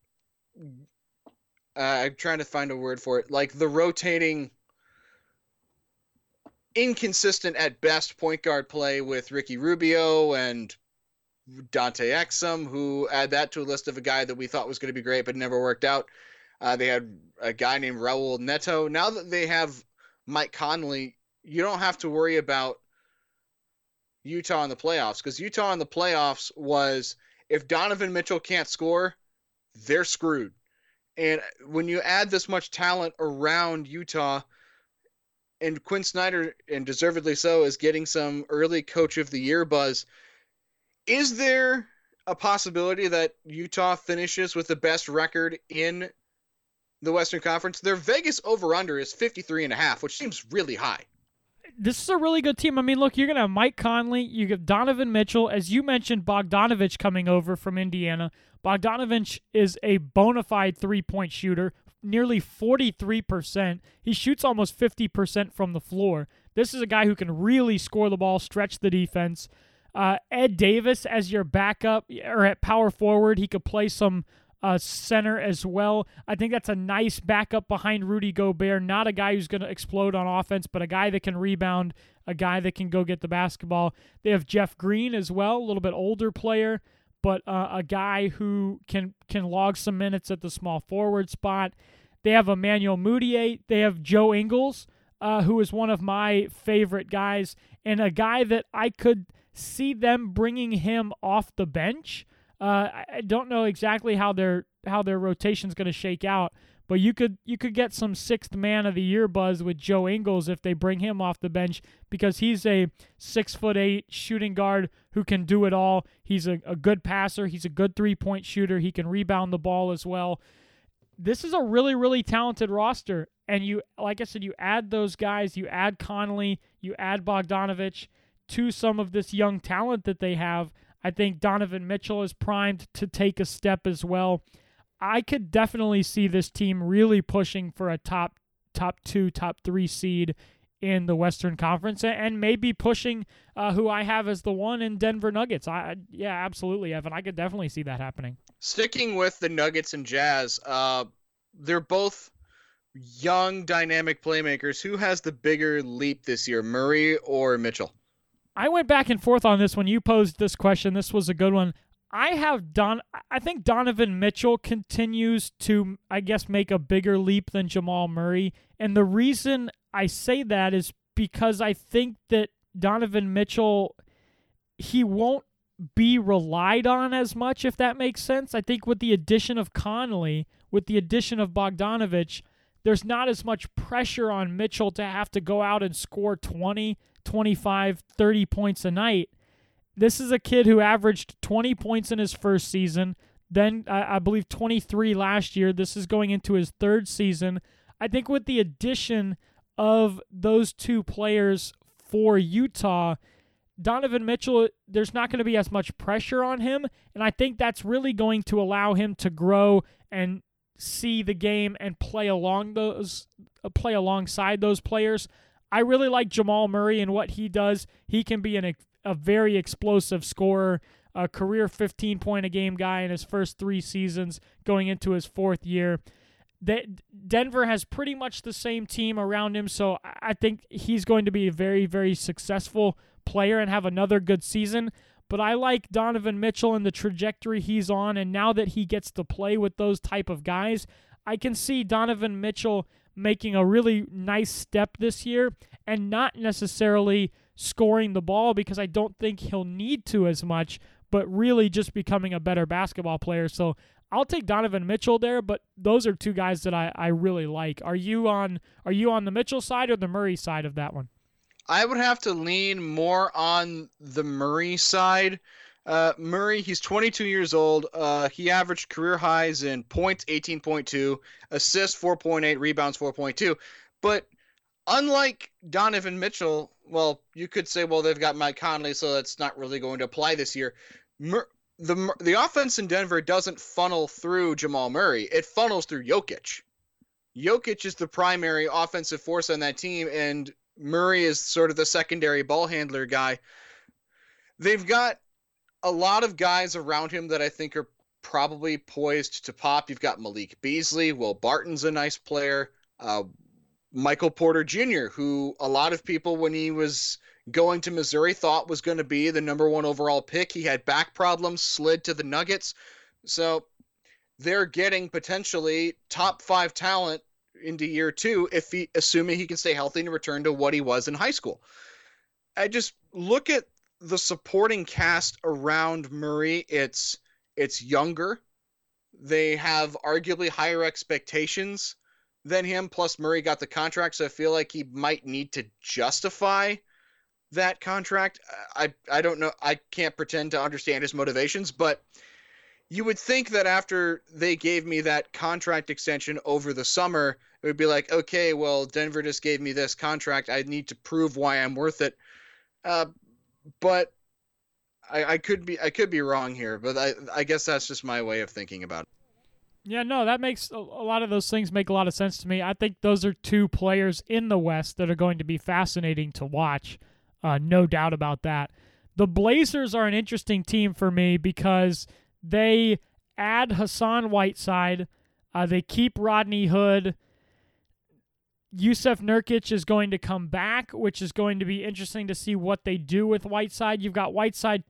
Speaker 2: uh, I'm trying to find a word for it. Like the rotating, inconsistent at best point guard play with Ricky Rubio and Dante Exum, who add that to a list of a guy that we thought was going to be great but never worked out. Uh, they had a guy named Raul Neto. Now that they have Mike Conley, you don't have to worry about Utah in the playoffs because Utah in the playoffs was if Donovan Mitchell can't score, they're screwed. And when you add this much talent around Utah, and Quin Snyder, and deservedly so, is getting some early Coach of the Year buzz, is there a possibility that Utah finishes with the best record in the Western Conference? Their Vegas over under is 53 and a half, which seems really high.
Speaker 1: This is a really good team. I mean, look, you're going to have Mike Conley, you have Donovan Mitchell, as you mentioned, Bogdanovich coming over from Indiana. Bogdanovich is a bona fide three point shooter, nearly 43%. He shoots almost 50% from the floor. This is a guy who can really score the ball, stretch the defense. Uh, Ed Davis as your backup or at power forward, he could play some uh, center as well. I think that's a nice backup behind Rudy Gobert. Not a guy who's going to explode on offense, but a guy that can rebound, a guy that can go get the basketball. They have Jeff Green as well, a little bit older player but uh, a guy who can can log some minutes at the small forward spot. They have Emmanuel Mudiay. They have Joe Ingles, uh, who is one of my favorite guys, and a guy that I could see them bringing him off the bench Uh, I don't know exactly how their how their rotation's going to shake out, but you could you could get some sixth man of the year buzz with Joe Ingles if they bring him off the bench because he's a six foot eight shooting guard who can do it all. He's a, a good passer. He's a good three point shooter. He can rebound the ball as well. This is a really really talented roster, and you like I said, you add those guys, you add Conley, you add Bogdanovich to some of this young talent that they have. I think Donovan Mitchell is primed to take a step as well. I could definitely see this team really pushing for a top top two, top three seed in the Western Conference, and maybe pushing uh, who I have as the one in Denver Nuggets. I yeah, absolutely, Evan. I could definitely see that happening.
Speaker 2: Sticking with the Nuggets and Jazz, uh, they're both young, dynamic playmakers. Who has the bigger leap this year, Murray or Mitchell?
Speaker 1: I went back and forth on this when you posed this question. This was a good one. I have Don. I think Donovan Mitchell continues to, I guess, make a bigger leap than Jamal Murray, and the reason I say that is because I think that Donovan Mitchell, he won't be relied on as much, if that makes sense. I think with the addition of Conley, with the addition of Bogdanovich, there's not as much pressure on Mitchell to have to go out and score 20, 25, 30 points a night this is a kid who averaged 20 points in his first season, then I, I believe 23 last year. This is going into his third season. I think with the addition of those two players for Utah, Donovan Mitchell, there's not going to be as much pressure on him. And I think that's really going to allow him to grow and see the game and play along those uh, play alongside those players. I really like Jamal Murray and what he does. He can be an a very explosive scorer, a career 15 point a game guy in his first three seasons, going into his fourth year. That Denver has pretty much the same team around him, so I think he's going to be a very, very successful player and have another good season. But I like Donovan Mitchell and the trajectory he's on, and now that he gets to play with those type of guys, I can see Donovan Mitchell making a really nice step this year and not necessarily scoring the ball because I don't think he'll need to as much, but really just becoming a better basketball player. So I'll take Donovan Mitchell there, but those are two guys that I, I really like. Are you on are you on the Mitchell side or the Murray side of that one?
Speaker 2: I would have to lean more on the Murray side. Uh, Murray, he's 22 years old. Uh, he averaged career highs in points 18.2, assists 4.8, rebounds 4.2. But unlike Donovan Mitchell, well, you could say, well, they've got Mike Conley, so that's not really going to apply this year. Mur- the the offense in Denver doesn't funnel through Jamal Murray; it funnels through Jokic. Jokic is the primary offensive force on that team, and Murray is sort of the secondary ball handler guy. They've got a lot of guys around him that I think are probably poised to pop. You've got Malik Beasley, Will Barton's a nice player. Uh, Michael Porter Jr., who a lot of people, when he was going to Missouri, thought was going to be the number one overall pick. He had back problems, slid to the Nuggets. So they're getting potentially top five talent into year two if he assuming he can stay healthy and return to what he was in high school. I just look at the supporting cast around Murray. It's it's younger. They have arguably higher expectations than him. Plus, Murray got the contract, so I feel like he might need to justify that contract. I I don't know. I can't pretend to understand his motivations, but you would think that after they gave me that contract extension over the summer, it would be like, okay, well, Denver just gave me this contract. I need to prove why I'm worth it. Uh, but I, I could be I could be wrong here, but I I guess that's just my way of thinking about it.
Speaker 1: Yeah, no, that makes a, lot of those things make a lot of sense to me. I think those are two players in the West that are going to be fascinating to watch. Uh, no doubt about that. The Blazers are an interesting team for me because they add Hassan Whiteside, uh, they keep Rodney Hood. Jusuf Nurkic is going to come back, which is going to be interesting to see what they do with Whiteside. You've got Whiteside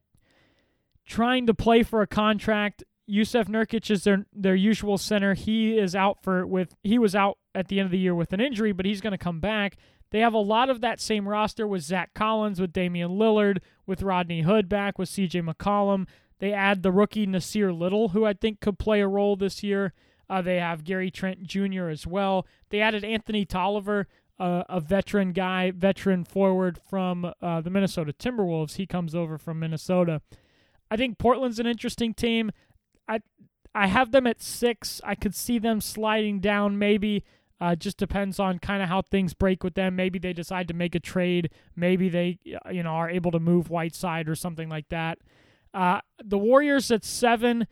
Speaker 1: trying to play for a contract Jusuf Nurkic is their their usual center. He is out for with he was out at the end of the year with an injury, but he's going to come back. They have a lot of that same roster with Zach Collins, with Damian Lillard, with Rodney Hood back, with CJ McCollum. They add the rookie Nassir Little, who I think could play a role this year. Uh, they have Gary Trent Jr. as well. They added Anthony Tolliver, uh, a veteran guy, veteran forward from uh, the Minnesota Timberwolves. He comes over from Minnesota. I think Portland's an interesting team. I I have them at six. I could see them sliding down maybe. Uh, just depends on kind of how things break with them. Maybe they decide to make a trade. Maybe they, you know, are able to move Whiteside or something like that. Uh, the Warriors at seven.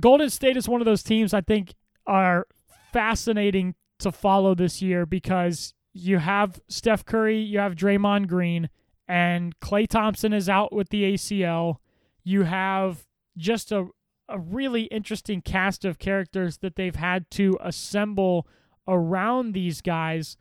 Speaker 1: Golden State is one of those teams I think are fascinating to follow this year because you have Steph Curry, you have Draymond Green, and Klay Thompson is out with the ACL. You have just a, a really interesting cast of characters that they've had to assemble around these guys.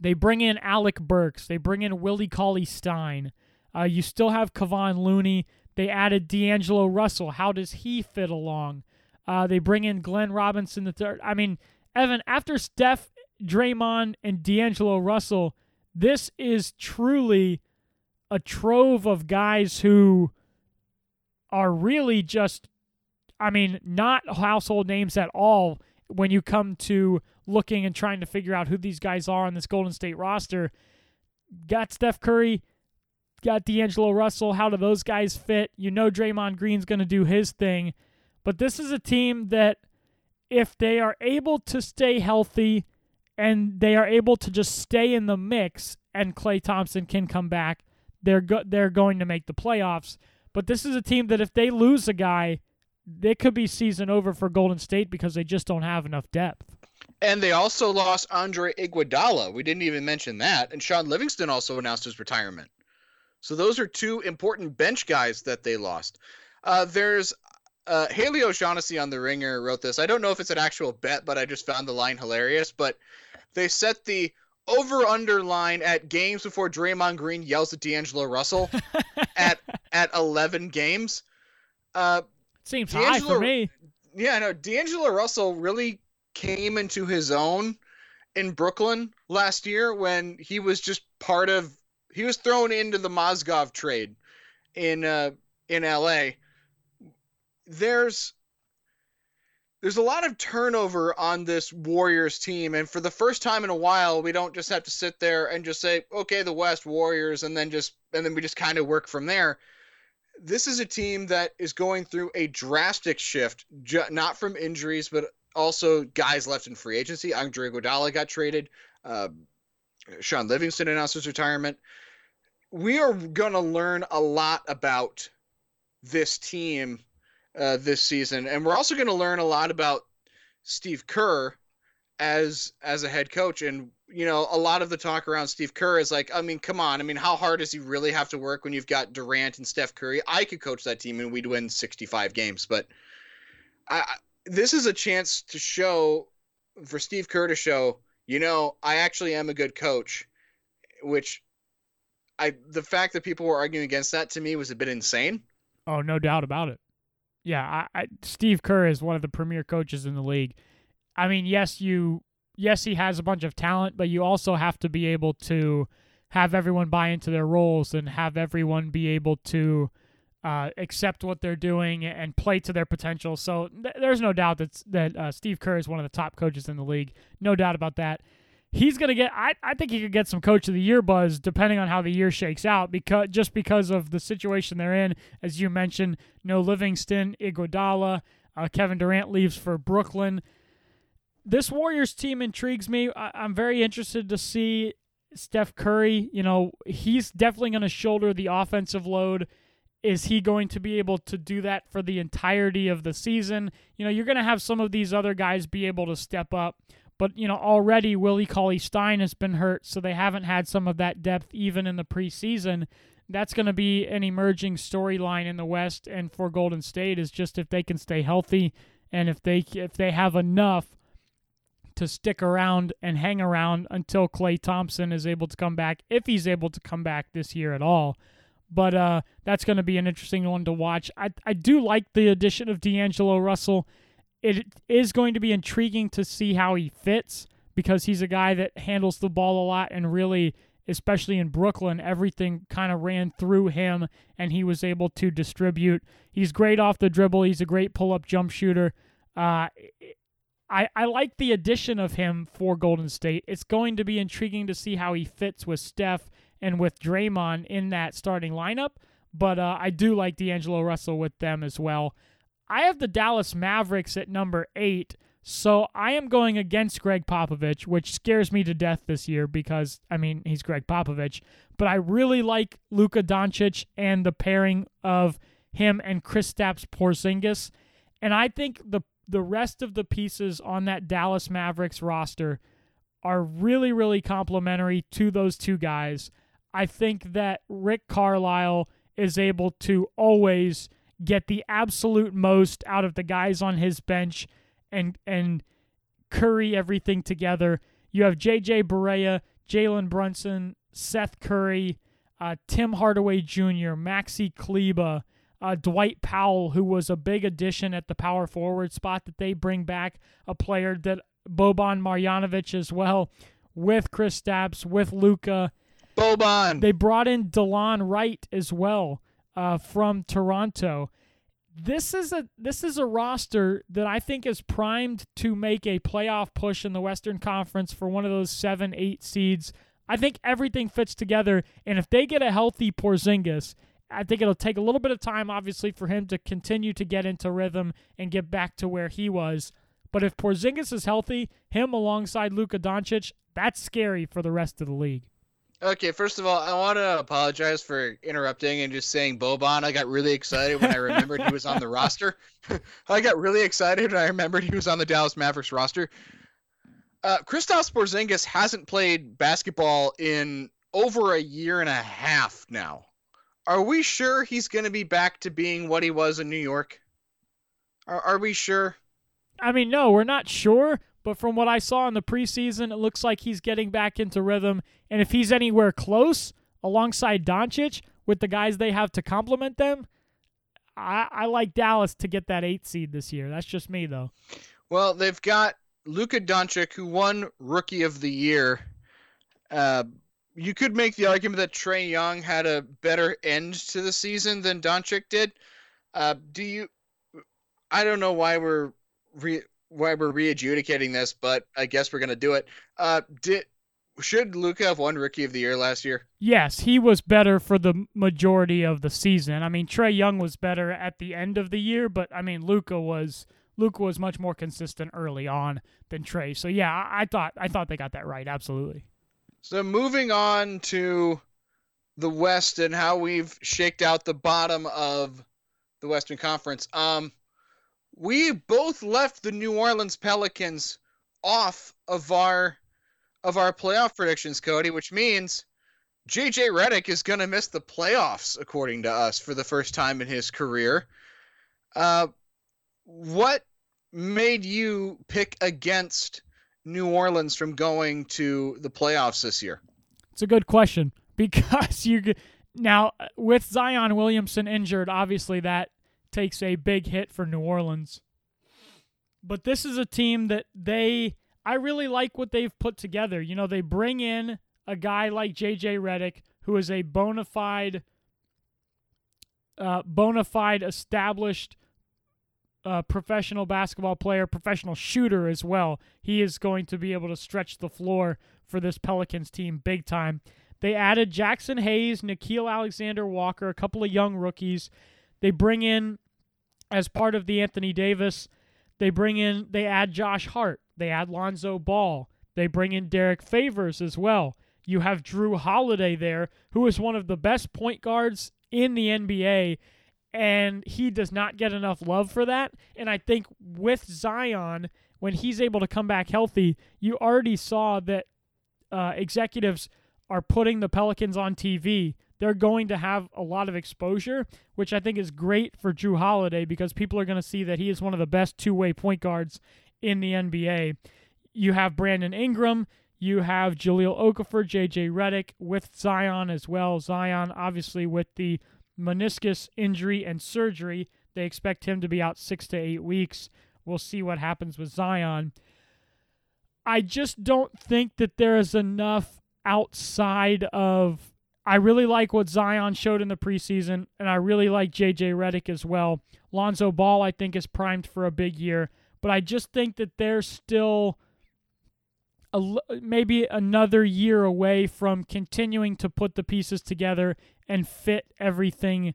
Speaker 1: They bring in Alec Burks, they bring in Willie Cauley Stein. Uh, you still have Kevon Looney. They added D'Angelo Russell. How does he fit along? Uh, they bring in Glenn Robinson the third. I mean, Evan, after Steph, Draymond, and D'Angelo Russell, this is truly a trove of guys who are really just, I mean, not household names at all when you come to looking and trying to figure out who these guys are on this Golden State roster. Got Steph Curry, got D'Angelo Russell. How do those guys fit? You know, Draymond Green's going to do his thing. But this is a team that if they are able to stay healthy and they are able to just stay in the mix and Klay Thompson can come back, they're go- they're going to make the playoffs. But this is a team that if they lose a guy, it could be season over for Golden State because they just don't have enough depth.
Speaker 2: And they also lost Andre Iguodala. We didn't even mention that. And Shaun Livingston also announced his retirement. So those are two important bench guys that they lost. Uh, there's uh, Haley O'Shaughnessy on the Ringer wrote this. I don't know if it's an actual bet, but I just found the line hilarious. But they set the over under line at games before Draymond Green yells at D'Angelo Russell [laughs] at at 11 games. Uh,
Speaker 1: Seems high for me.
Speaker 2: Yeah, no. D'Angelo Russell really came into his own in Brooklyn last year when he was just part of. He was thrown into the Mozgov trade in uh, in LA there's there's a lot of turnover on this Warriors team, and for the first time in a while, we don't just have to sit there and just say, "Okay, the West Warriors," and then just and then we just kind of work from there. This is a team that is going through a drastic shift, ju- not from injuries, but also guys left in free agency. Andre Iguodala got traded. Uh, Shaun Livingston announced his retirement. We are going to learn a lot about this team uh, this season, and we're also going to learn a lot about Steve Kerr as as a head coach. And you know, a lot of the talk around Steve Kerr is like, I mean, come on, I mean, how hard does he really have to work when you've got Durant and Steph Curry? I could coach that team and we'd win 65 games, but I, this is a chance to show for Steve Kerr to show, you know, I actually am a good coach, which I the fact that people were arguing against that to me was a bit insane.
Speaker 1: Oh, no doubt about it yeah, I, I, Steve Kerr is one of the premier coaches in the league. I mean, yes, you yes he has a bunch of talent, but you also have to be able to have everyone buy into their roles and have everyone be able to uh, accept what they're doing and play to their potential. So th- there's no doubt that that uh, Steve Kerr is one of the top coaches in the league. No doubt about that he's gonna get. I, I think he could get some Coach of the Year buzz depending on how the year shakes out because just because of the situation they're in, as you mentioned. No Livingston, Iguodala, uh, Kevin Durant leaves for Brooklyn. This Warriors team intrigues me. I, I'm very interested to see Steph Curry. You know, he's definitely going to shoulder the offensive load. Is he going to be able to do that for the entirety of the season? You know, you're going to have some of these other guys be able to step up. But, you know, already Willie Cauley Stein has been hurt, so they haven't had some of that depth even in the preseason. That's going to be an emerging storyline in the West and for Golden State is just if they can stay healthy and if they if they have enough to stick around and hang around until Klay Thompson is able to come back, if he's able to come back this year at all. But uh, that's going to be an interesting one to watch. I, I do like the addition of D'Angelo Russell it is going to be intriguing to see how he fits because he's a guy that handles the ball a lot and really especially in Brooklyn, everything kind of ran through him and he was able to distribute. He's great off the dribble. He's a great pull up jump shooter. Uh, I, I like the addition of him for Golden State. It's going to be intriguing to see how he fits with Steph and with Draymond in that starting lineup. But uh, I do like D'Angelo Russell with them as well. I have the Dallas Mavericks at number eight. So I am going against Gregg Popovich, which scares me to death this year because I mean he's Gregg Popovich, but I really like Luka Doncic and the pairing of him and Kristaps Porzingis, and I think the the rest of the pieces on that Dallas Mavericks roster are really really complementary to those two guys. I think that Rick Carlisle is able to always get the absolute most out of the guys on his bench and and curry everything together. You have J.J. Barea, Jalen Brunson, Seth Curry, uh, Tim Hardaway Jr., Maxi Kleber, uh, Dwight Powell, who was a big addition at the power forward spot that they bring back, a player that Boban Marjanovic as well, with Kristaps, with Luka.
Speaker 2: Boban.
Speaker 1: They brought in Delon Wright as well uh, from Toronto this is a this is a roster that I think is primed to make a playoff push in the Western Conference for one of those seven, eight seeds. I think everything fits together, and if they get a healthy Porzingis, I think it'll take a little bit of time, obviously, for him to continue to get into rhythm and get back to where he was. But if Porzingis is healthy, him alongside Luka Doncic, that's scary for the rest of the league.
Speaker 2: Okay, first of all, I want to apologize for interrupting and just saying Boban. I got really excited when I remembered he was on the [laughs] roster. [laughs] I got really excited when I remembered he was on the Dallas Mavericks roster. Uh, Kristaps Porzingis hasn't played basketball in over a year and a half now. Are we sure he's going to be back to being what he was in New York? Are, are we sure?
Speaker 1: I mean, no, we're not sure, but from what I saw in the preseason, it looks like he's getting back into rhythm. And if he's anywhere close alongside Doncic with the guys they have to complement them, I, I like Dallas to get that eight seed this year. That's just me, though.
Speaker 2: Well, they've got Luka Doncic, who won Rookie of the Year. Uh, you could make the argument that Trae Young had a better end to the season than Doncic did. Uh, do you? I don't know why we're re, why we're re-adjudicating this, but I guess we're gonna do it. Uh, did should Luka have won Rookie of the Year last year?
Speaker 1: Yes, he was better for the majority of the season. I mean, Trae Young was better at the end of the year, but I mean, Luka was Luka was much more consistent early on than Trae. So yeah, I, I thought I thought they got that right. Absolutely.
Speaker 2: So moving on to the West and how we've shaked out the bottom of the Western Conference. Um, we both left the New Orleans Pelicans off of our of our playoff predictions, Cody, which means JJ Redick is going to miss the playoffs, according to us, for the first time in his career. Uh, what made you pick against New Orleans from going to the playoffs this year?
Speaker 1: It's a good question [laughs] because you now with Zion Williamson injured, obviously that takes a big hit for New Orleans. But this is a team that they I really like what they've put together. You know, they bring in a guy like JJ Redick who is a bona fide uh, bona fide established uh, professional basketball player, professional shooter as well. He is going to be able to stretch the floor for this Pelicans team big time. They added Jaxson Hayes, Nickeil Alexander Walker, a couple of young rookies. They bring in, as part of the Anthony Davis, they bring in, they add Josh Hart. They add Lonzo Ball. They bring in Derrick Favors as well. You have Jrue Holiday there, who is one of the best point guards in the NBA, and he does not get enough love for that. And I think with Zion, when he's able to come back healthy, you already saw that uh, executives are putting the Pelicans on TV they're going to have a lot of exposure, which I think is great for Jrue Holiday because people are going to see that he is one of the best two way point guards in the NBA. You have Brandon Ingram, you have Jahlil Okafor, JJ Redick with Zion as well. Zion, obviously, with the meniscus injury and surgery, they expect him to be out six to eight weeks. We'll see what happens with Zion. I just don't think that there is enough outside of I really like what Zion showed in the preseason, and I really like JJ Redick as well. Lonzo Ball, I think, is primed for a big year, but I just think that they're still a, maybe another year away from continuing to put the pieces together and fit everything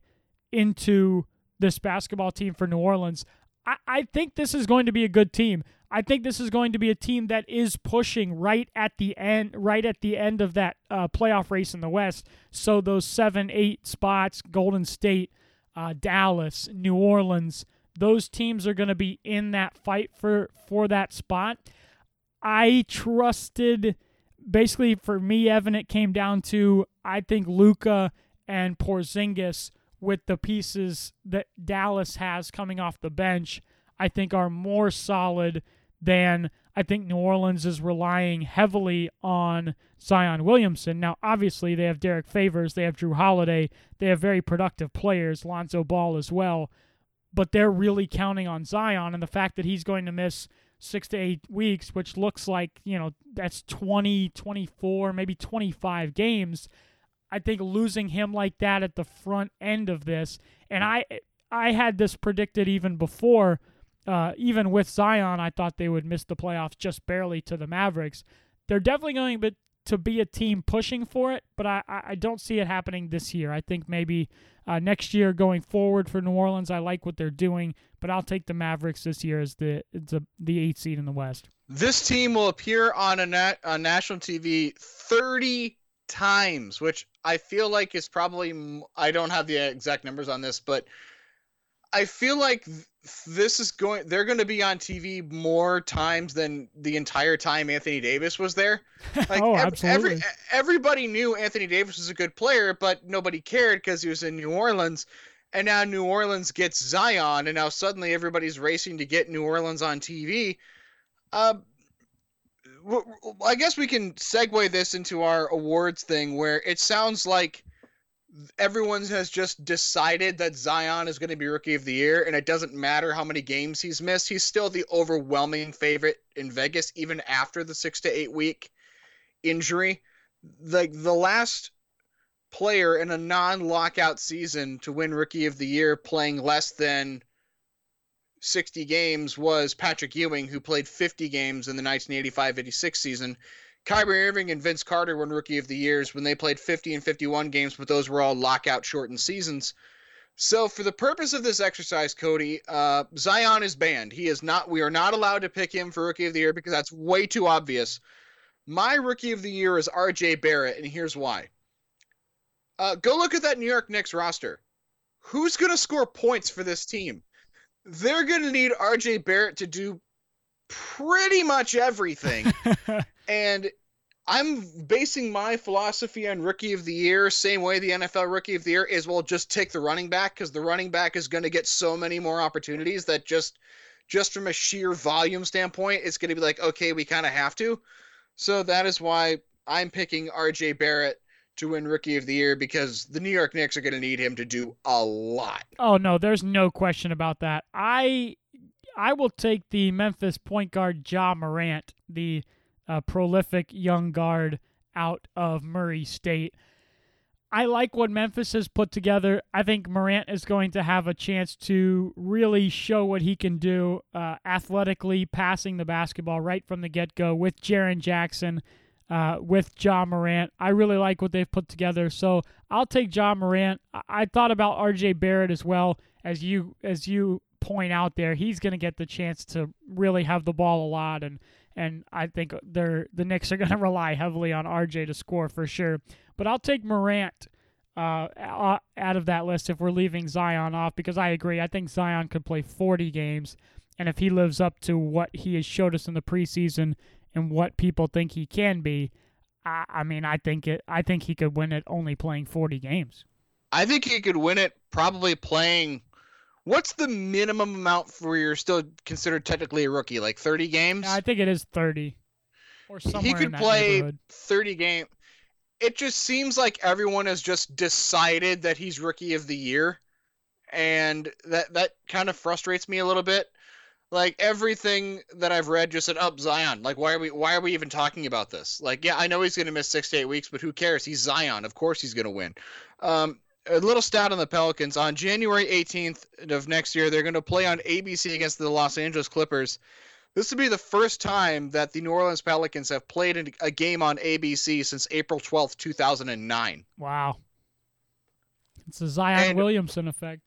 Speaker 1: into this basketball team for New Orleans. I, I think this is going to be a good team. I think this is going to be a team that is pushing right at the end, right at the end of that uh, playoff race in the West. So those seven, eight spots, Golden State, uh, Dallas, New Orleans, those teams are going to be in that fight for for that spot. I trusted, basically for me, Evan. It came down to I think Luka and Porzingis with the pieces that Dallas has coming off the bench. I think are more solid than I think New Orleans is relying heavily on Zion Williamson. Now, obviously, they have Derrick Favors, they have Jrue Holiday, they have very productive players, Lonzo Ball as well, but they're really counting on Zion and the fact that he's going to miss six to eight weeks, which looks like, you know, that's 20, 24, maybe 25 games. I think losing him like that at the front end of this, and I I had this predicted even before uh, even with Zion, I thought they would miss the playoffs just barely to the Mavericks. They're definitely going to be a team pushing for it, but I, I don't see it happening this year. I think maybe uh, next year going forward for New Orleans, I like what they're doing, but I'll take the Mavericks this year as the the, the eight seed in the West.
Speaker 2: This team will appear on a nat, on national TV 30 times, which I feel like is probably I don't have the exact numbers on this, but I feel like this is going they're going to be on TV more times than the entire time Anthony Davis was there. [laughs]
Speaker 1: Like oh, absolutely.
Speaker 2: Every, everybody knew Anthony Davis was a good player, but nobody cared because he was in New Orleans. And now New Orleans gets Zion, and now suddenly everybody's racing to get New Orleans on TV. Uh, I guess we can segue this into our awards thing where it sounds like – everyone has just decided that Zion is going to be rookie of the year, and it doesn't matter how many games he's missed. He's still the overwhelming favorite in Vegas, even after the six to eight week injury. Like the, the last player in a non-lockout season to win rookie of the year playing less than 60 games was Patrick Ewing, who played 50 games in the 1985-86 season. Kyrie Irving and Vince Carter won Rookie of the Years when they played 50 and 51 games, but those were all lockout shortened seasons. So, for the purpose of this exercise, Cody, uh, Zion is banned. He is not. We are not allowed to pick him for Rookie of the Year because that's way too obvious. My Rookie of the Year is R.J. Barrett, and here's why. Uh, go look at that New York Knicks roster. Who's going to score points for this team? They're going to need R.J. Barrett to do pretty much everything. [laughs] and I'm basing my philosophy on rookie of the year, same way the NFL rookie of the year is well, just take the running back because the running back is going to get so many more opportunities that just just from a sheer volume standpoint, it's going to be like, okay, we kind of have to. So that is why I'm picking RJ Barrett to win rookie of the year because the New York Knicks are going to need him to do a lot.
Speaker 1: Oh no, there's no question about that. I I will take the Memphis point guard Ja Morant, the uh, prolific young guard out of Murray State. I like what Memphis has put together. I think Morant is going to have a chance to really show what he can do uh, athletically, passing the basketball right from the get go with Jaren Jackson, uh, with Ja Morant. I really like what they've put together. So I'll take Ja Morant. I, I thought about RJ Barrett as well as you as you point out there. He's going to get the chance to really have the ball a lot and and I think they're the Knicks are [laughs] going to rely heavily on RJ to score for sure. But I'll take Morant uh, out of that list if we're leaving Zion off because I agree. I think Zion could play 40 games, and if he lives up to what he has showed us in the preseason and what people think he can be, I, I mean, I think it. I think he could win it only playing 40 games.
Speaker 2: I think he could win it probably playing What's the minimum amount for you're still considered technically a rookie? Like 30 games?
Speaker 1: I think it is 30. Or somewhere
Speaker 2: He could play 30 games. It just seems like everyone has just decided that he's rookie of the year, and that that kind of frustrates me a little bit. Like everything that I've read just said, "Up oh, Zion." Like, why are we why are we even talking about this? Like, yeah, I know he's going to miss six to eight weeks, but who cares? He's Zion. Of course, he's going to win. Um, a little stat on the Pelicans on January 18th of next year, they're going to play on ABC against the Los Angeles Clippers. This would be the first time that the New Orleans Pelicans have played a game on ABC since April 12th, 2009.
Speaker 1: Wow. It's a Zion and, Williamson effect.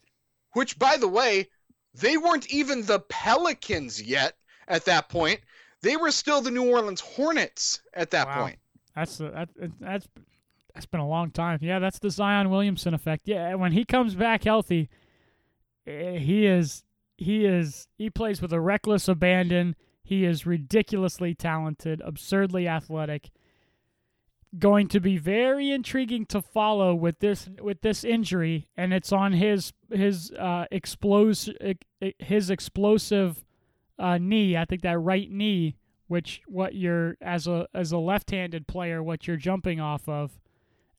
Speaker 2: Which, by the way, they weren't even the Pelicans yet at that point. They were still the New Orleans Hornets at that wow. point.
Speaker 1: That's that, that's that's been a long time. Yeah, that's the Zion Williamson effect. Yeah, when he comes back healthy, eh, he is he is he plays with a reckless abandon. He is ridiculously talented, absurdly athletic. Going to be very intriguing to follow with this with this injury, and it's on his his uh, explos his explosive uh, knee. I think that right knee, which what you're as a as a left-handed player, what you're jumping off of.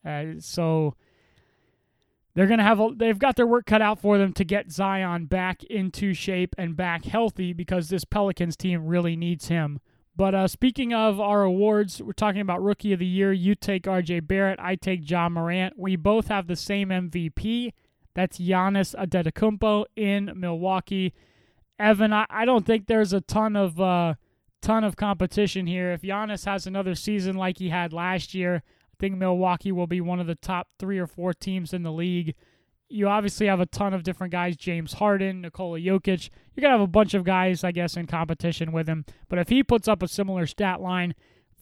Speaker 1: Uh, so they're gonna have a, they've got their work cut out for them to get Zion back into shape and back healthy because this Pelicans team really needs him. But uh, speaking of our awards, we're talking about Rookie of the Year. You take R.J. Barrett, I take Ja Morant. We both have the same MVP. That's Giannis Antetokounmpo in Milwaukee. Evan, I, I don't think there's a ton of uh, ton of competition here. If Giannis has another season like he had last year, think Milwaukee will be one of the top three or four teams in the league. You obviously have a ton of different guys James Harden, Nikola Jokic. You're going to have a bunch of guys, I guess, in competition with him. But if he puts up a similar stat line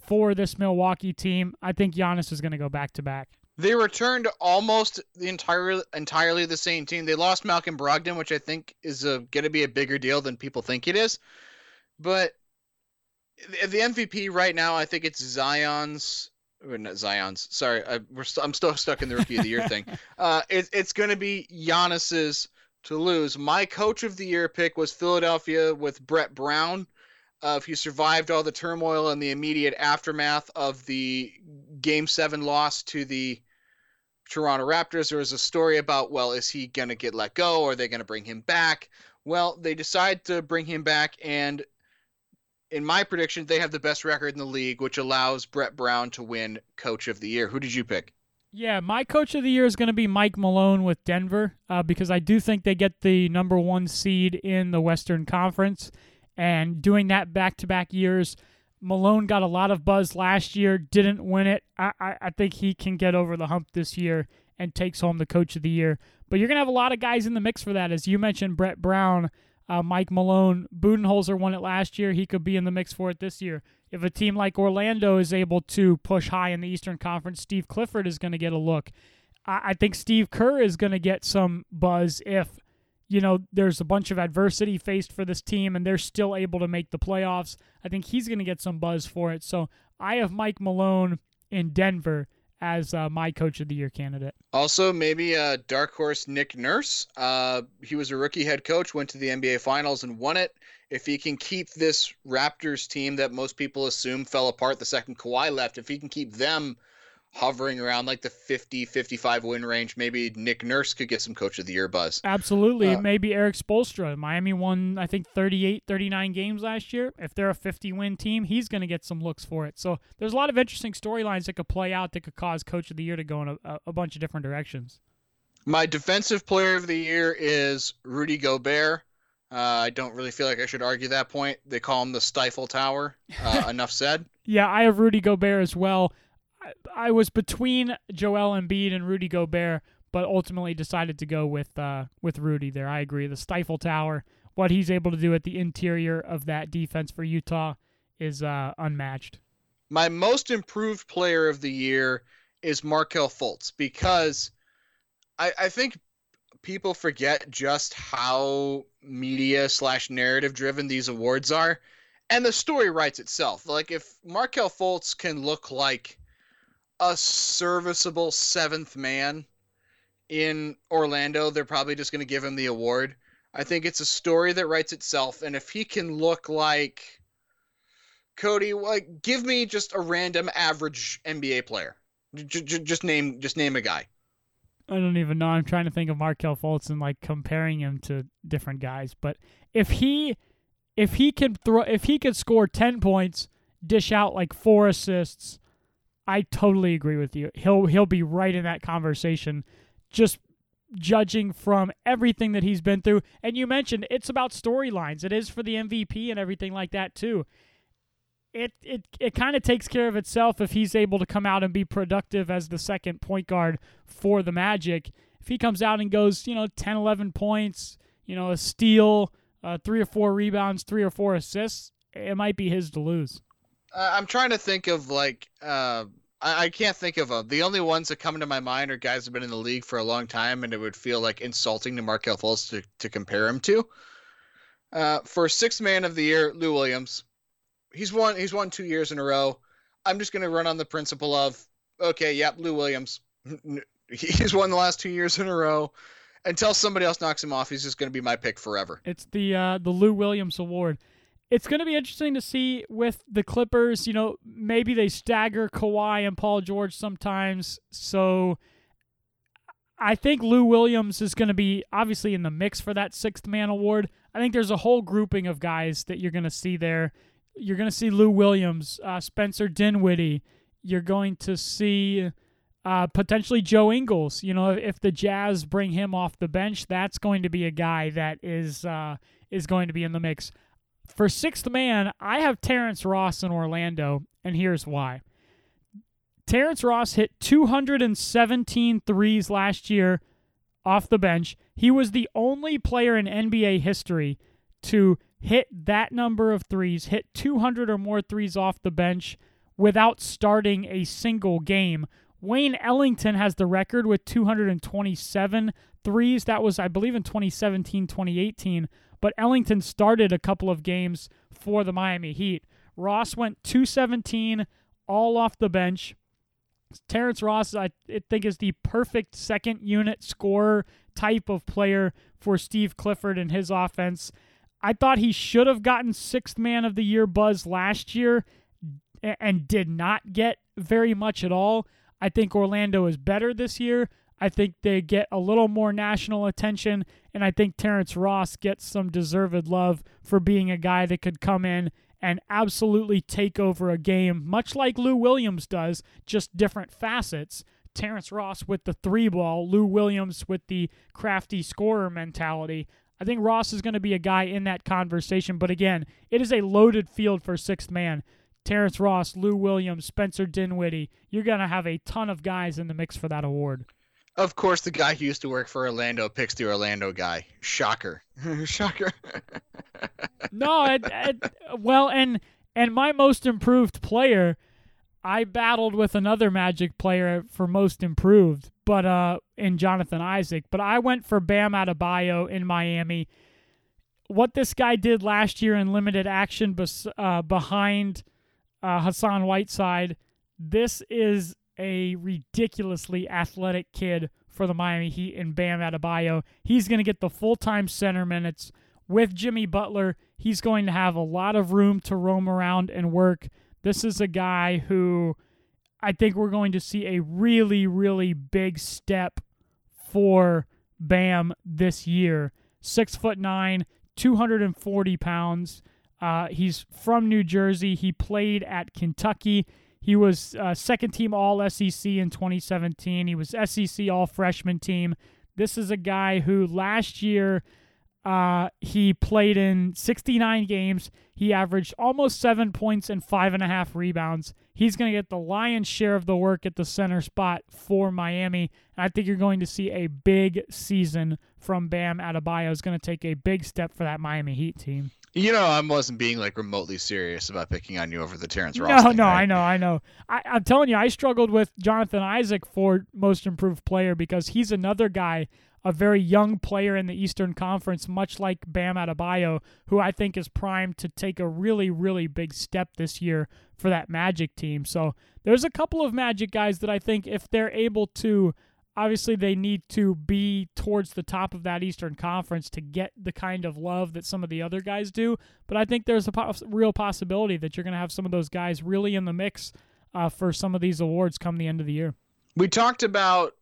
Speaker 1: for this Milwaukee team, I think Giannis is going to go back to back.
Speaker 2: They returned almost the entire entirely the same team. They lost Malcolm Brogdon, which I think is going to be a bigger deal than people think it is. But the MVP right now, I think it's Zion's not Zion's. Sorry, I, am st- still stuck in the rookie of the year thing. [laughs] Uh, it, it's going to be Giannis's to lose. My coach of the year pick was Philadelphia with Brett Brown. Uh, if he survived all the turmoil and the immediate aftermath of the Game Seven loss to the Toronto Raptors, there was a story about, well, is he going to get let go? Or are they going to bring him back? Well, they decide to bring him back, and in my prediction, they have the best record in the league, which allows Brett Brown to win Coach of the Year. Who did you pick?
Speaker 1: Yeah, my Coach of the Year is going to be Mike Malone with Denver uh, because I do think they get the number one seed in the Western Conference. And doing that back to back years, Malone got a lot of buzz last year, didn't win it. I, I, I think he can get over the hump this year and takes home the Coach of the Year. But you're going to have a lot of guys in the mix for that. As you mentioned, Brett Brown uh, Mike Malone, Budenholzer won it last year. He could be in the mix for it this year. If a team like Orlando is able to push high in the Eastern Conference, Steve Clifford is going to get a look. I, I think Steve Kerr is going to get some buzz if, you know, there's a bunch of adversity faced for this team and they're still able to make the playoffs. I think he's going to get some buzz for it. So I have Mike Malone in Denver as uh, my coach of the year candidate.
Speaker 2: Also, maybe uh, dark horse Nick Nurse. Uh, he was a rookie head coach, went to the NBA Finals and won it. If he can keep this Raptors team that most people assume fell apart the second Kawhi left, if he can keep them hovering around like the 50 55 win range maybe nick nurse could get some coach of the year buzz
Speaker 1: absolutely uh, maybe Erik Spoelstra miami won i think 38 39 games last year if they're a 50 win team he's going to get some looks for it so there's a lot of interesting storylines that could play out that could cause coach of the year to go in a, a bunch of different directions
Speaker 2: my defensive player of the year is rudy gobert uh, I don't really feel like I should argue that point. They call him the Stifle Tower. Uh, [laughs] enough said.
Speaker 1: Yeah, I have Rudy Gobert as well. I, was between Joel Embiid and Rudy Gobert, but ultimately decided to go with uh, with Rudy there. I agree. The Stifle Tower, what he's able to do at the interior of that defense for Utah is uh, unmatched.
Speaker 2: My most improved player of the year is Markelle Fultz because I, I think people forget just how media slash narrative driven these awards are. And the story writes itself. Like if Markelle Fultz can look like a serviceable seventh man in Orlando, they're probably just going to give him the award. I think it's a story that writes itself, and if he can look like Cody, like give me just a random average NBA player. J- j- just name just name a guy.
Speaker 1: I don't even know. I'm trying to think of Markelle Fultz and like comparing him to different guys, but if he if he can throw if he could score 10 points, dish out like four assists, I totally agree with you. He'll he'll be right in that conversation just judging from everything that he's been through. And you mentioned it's about storylines. It is for the MVP and everything like that too. It it it kind of takes care of itself if he's able to come out and be productive as the second point guard for the Magic. If he comes out and goes, you know, 10 11 points, you know, a steal, uh, three or four rebounds, three or four assists, it might be his to lose.
Speaker 2: Uh, I'm trying to think of like uh, I, I can't think of them. The only ones that come into my mind are guys who've been in the league for a long time, and it would feel like insulting to Markelle Fultz to, to compare him to. Uh, for sixth man of the year, Lou Williams. He's won. He's won two years in a row. I'm just going to run on the principle of okay, yep, Lou Williams. [laughs] He's won the last two years in a row. Until somebody else knocks him off, he's just going to be my pick forever.
Speaker 1: It's the uh, the Lou Williams Award it's going to be interesting to see with the Clippers. You know, maybe they stagger Kawhi and Paul George sometimes. So I think Lou Williams is going to be obviously in the mix for that sixth man award. I think there's a whole grouping of guys that you're going to see there. You're going to see Lou Williams, uh, Spencer Dinwiddie. You're going to see uh, potentially Joe Ingles. You know, if the Jazz bring him off the bench, that's going to be a guy that is uh, is going to be in the mix. For sixth man, I have Terrence Ross in Orlando, and here's why. Terrence Ross hit 217 threes last year off the bench. He was the only player in NBA history to hit that number of threes, hit 200 or more threes off the bench without starting a single game. Wayne Ellington has the record with 227 threes. That was, I believe, in 2017 2018 but Ellington started a couple of games for the Miami Heat. Ross went 217 all off the bench. Terrence Ross, I think, is the perfect second unit scorer type of player for Steve Clifford and his offense. I thought he should have gotten sixth man of the year buzz last year and did not get very much at all. I think Orlando is better this year. I think they get a little more national attention, and I think Terrence Ross gets some deserved love for being a guy that could come in and absolutely take over a game, much like Lou Williams does, just different facets. Terrence Ross with the three ball, Lou Williams with the crafty scorer mentality. I think Ross is going to be a guy in that conversation, but again, it is a loaded field for sixth man. Terrence Ross, Lou Williams, Spencer Dinwiddie. You're going to have a ton of guys in the mix for that award.
Speaker 2: Of course, the guy who used to work for Orlando picks the Orlando guy. Shocker, [laughs] shocker.
Speaker 1: no, it, it, well, and and my most improved player, I battled with another Magic player for most improved, but uh, in Jonathan Isaac. But I went for Bam Adebayo in Miami. What this guy did last year in limited action bes- uh, behind uh, Hassan Whiteside, this is a ridiculously athletic kid for the Miami Heat in Bam Adebayo. He's going to get the full time center minutes with Jimmy Butler. He's going to have a lot of room to roam around and work. This is a guy who I think we're going to see a really, really big step for Bam this year. Six foot nine, 240 pounds. Uh, he's from New Jersey. He played at Kentucky. He was uh, second team All SEC in 2017. He was SEC All Freshman team. This is a guy who last year uh, he played in 69 games. He averaged almost seven points and five and a half rebounds. He's going to get the lion's share of the work at the center spot for Miami. And I think you're going to see a big season from Bam Adebayo. Is going to take a big step for that Miami Heat team.
Speaker 2: You know, I wasn't being like remotely serious about picking on you over the Terrence Ross.
Speaker 1: No,
Speaker 2: thing,
Speaker 1: no,
Speaker 2: right?
Speaker 1: I know, I know. I, I'm telling you, I struggled with Jonathan Isaac for most improved player because he's another guy, a very young player in the Eastern Conference, much like Bam Adebayo, who I think is primed to take a really, really big step this year for that Magic team. So there's a couple of Magic guys that I think if they're able to obviously they need to be towards the top of that Eastern Conference to get the kind of love that some of the other guys do. But I think there's a real possibility that you're going to have some of those guys really in the mix uh, for some of these awards come the end of the year.
Speaker 2: We talked about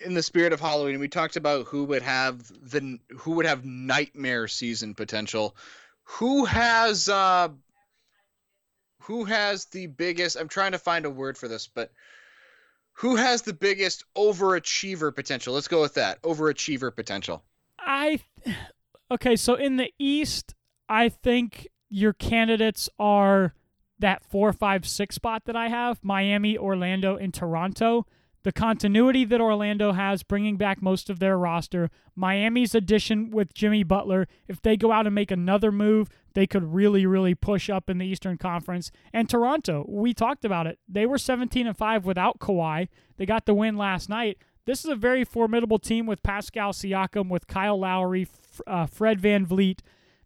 Speaker 2: in the spirit of Halloween. We talked about who would have the who would have nightmare season potential. who has uh, who has the biggest? I'm trying to find a word for this, but who has the biggest overachiever potential? Let's go with that. Overachiever potential.
Speaker 1: I okay, so in the East, I think your candidates are that four, five, six spot that I have: Miami, Orlando, and Toronto. The continuity that Orlando has, bringing back most of their roster, Miami's addition with Jimmy Butler. If they go out and make another move, they could really, really push up in the Eastern Conference. And Toronto, we talked about it. They were 17 and 5 without Kawhi. They got the win last night. This is a very formidable team with Pascal Siakam, with Kyle Lowry, uh, Fred VanVleet.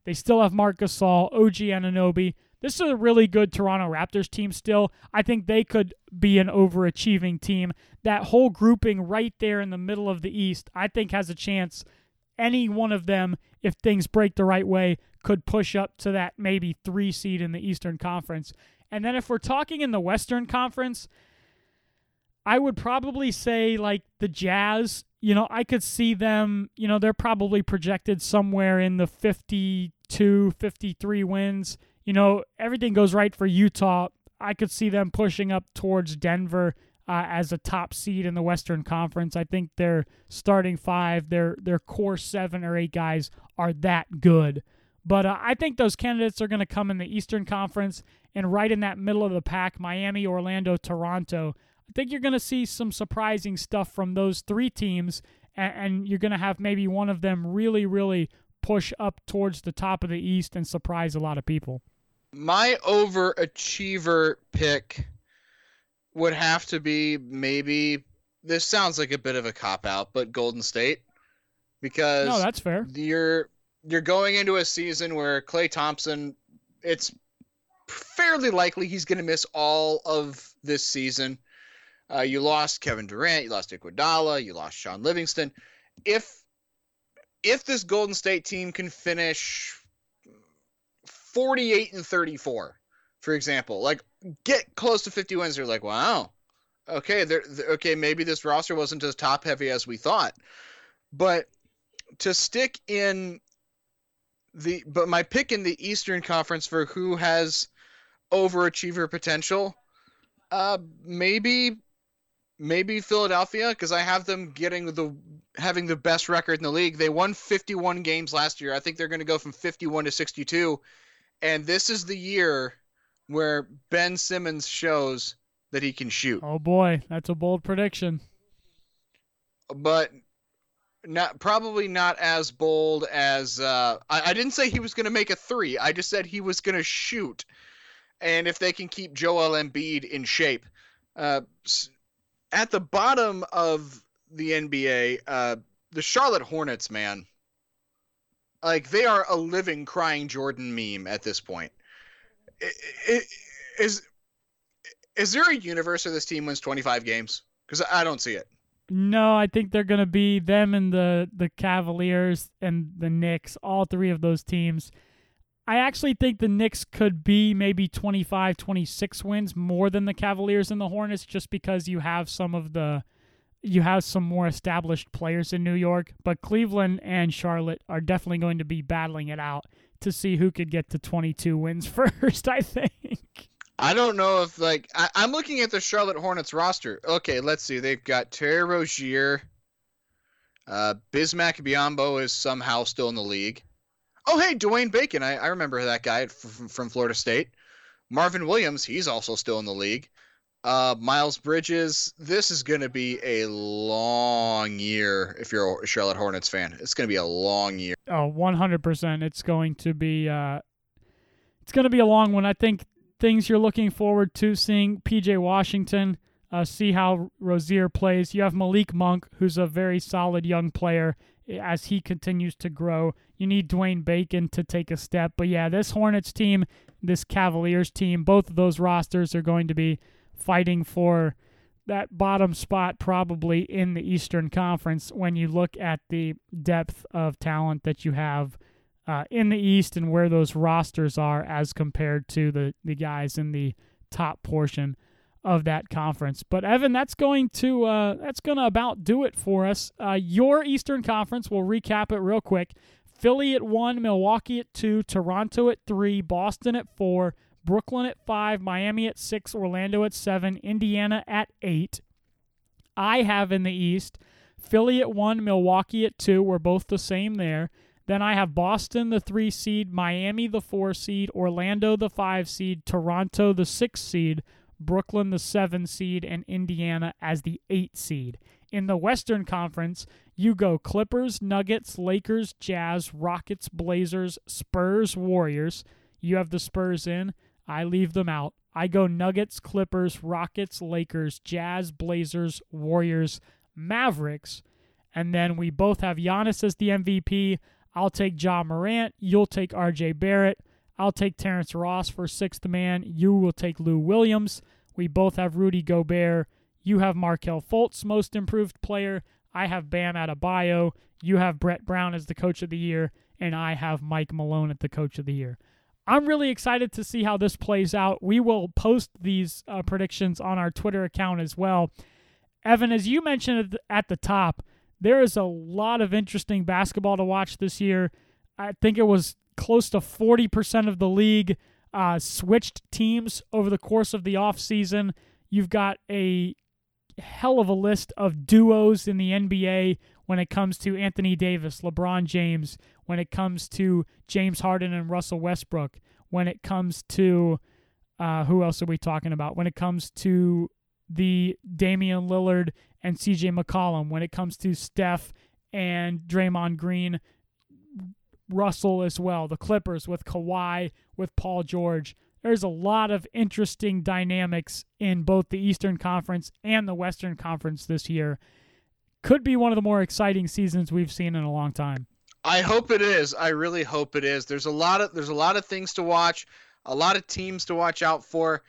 Speaker 1: They still have Marc Gasol, OG Anunoby. This is a really good Toronto Raptors team still. I think they could be an overachieving team. That whole grouping right there in the middle of the East, I think has a chance. Any one of them, if things break the right way, could push up to that maybe three seed in the Eastern Conference. And then if we're talking in the Western Conference, I would probably say like the Jazz, you know, I could see them, you know, they're probably projected somewhere in the 52, 53 wins. You know, everything goes right for Utah. I could see them pushing up towards Denver uh, as a top seed in the Western Conference. I think their starting five, their their core seven or eight guys are that good. But uh, I think those candidates are going to come in the Eastern Conference and right in that middle of the pack Miami, Orlando, Toronto. I think you're going to see some surprising stuff from those three teams, and, and you're going to have maybe one of them really, really push up towards the top of the East and surprise a lot of people.
Speaker 2: My overachiever pick would have to be maybe this sounds like a bit of a cop out, but Golden State because
Speaker 1: no, that's fair.
Speaker 2: You're you're going into a season where Klay Thompson, it's fairly likely he's going to miss all of this season. Uh, you lost Kevin Durant, you lost Iguodala, you lost Shaun Livingston. If if this Golden State team can finish 48 and 34, for example, like get close to 50 wins, they're like, wow, okay, they're, they're okay, maybe this roster wasn't as top heavy as we thought, but to stick in the but my pick in the Eastern Conference for who has overachiever potential, uh, maybe maybe Philadelphia because I have them getting the having the best record in the league. They won 51 games last year. I think they're going to go from 51 to 62, and this is the year where Ben Simmons shows that he can shoot.
Speaker 1: Oh boy, that's a bold prediction.
Speaker 2: But not probably not as bold as uh, I, I didn't say he was going to make a three. I just said he was going to shoot, and if they can keep Joel Embiid in shape. Uh, at the bottom of the NBA, uh, the Charlotte Hornets, man, like they are a living crying Jordan meme at this point. It, it, is is there a universe where this team wins 25 games? Because I don't see it.
Speaker 1: No, I think they're to be them and the the Cavaliers and the Knicks, all three of those teams. I actually think the Knicks could be maybe 25, 26 wins more than the Cavaliers and the Hornets just because you have some of the you have some more established players in New York, but Cleveland and Charlotte are definitely going to be battling it out to see who could get to 22 wins [laughs] first, I think.
Speaker 2: I don't know if like I, am looking at the Charlotte Hornets roster. Okay, let's see. They've got Terry Rozier. Uh, Bismack Biyombo is somehow still in the league. Oh, hey, Dwayne Bacon. I, I remember that guy from, from Florida State. Marvin Williams, he's also still in the league. Uh, Miles Bridges, this is going to be a long year if you're a Charlotte Hornets fan. It's going to be a long year.
Speaker 1: Oh, 100%. It's going to be uh, it's going to be a long one. I think things you're looking forward to seeing PJ Washington, uh, see how Rozier plays. You have Malik Monk, who's a very solid young player as he continues to grow. You need Dwayne Bacon to take a step. But yeah, this Hornets team, this Cavaliers team, both of those rosters are going to be fighting for that bottom spot probably in the Eastern Conference when you look at the depth of talent that you have uh, in the East and where those rosters are as compared to the, the guys in the top portion of that conference. But Evan, that's going to uh, that's going to about do it for us. Uh, your Eastern Conference, we'll recap it real quick. Philly at one, Milwaukee at two, Toronto at three, Boston at four, Brooklyn at five, Miami at six, Orlando at seven, Indiana at eight. I have in the East Philly at one, Milwaukee at two. We're both the same there. Then I have Boston, the three seed, Miami, the four seed, Orlando, the five seed, Toronto, the six seed, Brooklyn, the seven seed, and Indiana as the eight seed. In the Western Conference, you go Clippers, Nuggets, Lakers, Jazz, Rockets, Blazers, Spurs, Warriors. You have the Spurs in. I leave them out. I go Nuggets, Clippers, Rockets, Lakers, Jazz, Blazers, Warriors, Mavericks. And then we both have Giannis as the MVP. I'll take Ja Morant. You'll take RJ Barrett. I'll take Terrence Ross for sixth man. You will take Lou Williams. We both have Rudy Gobert. You have Markelle Fultz, most improved player. I have Bam Adebayo. You have Brett Brown as the coach of the year. And I have Mike Malone at the coach of the year. I'm really excited to see how this plays out. We will post these uh, predictions on our Twitter account as well. Evan, as you mentioned at the top, there is a lot of interesting basketball to watch this year. I think it was close to 40% of the league uh, switched teams over the course of the offseason. You've got a hell of a list of duos in the NBA when it comes to Anthony Davis, LeBron James, when it comes to James Harden and Russell Westbrook, when it comes to uh, who else are we talking about? When it comes to the Damian Lillard and CJ McCollum, when it comes to Steph and Draymond Green, Russell as well, the Clippers with Kawhi, with Paul George. There's a lot of interesting dynamics in both the Eastern Conference and the Western Conference this year. Could be one of the more exciting seasons we've seen in a long time.
Speaker 2: I hope it is. I really hope it is. There's a lot of there's a lot of things to watch, a lot of teams to watch out for.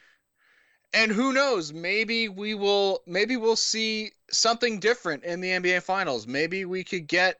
Speaker 2: And who knows, maybe we will maybe we'll see something different in the NBA finals. Maybe we could get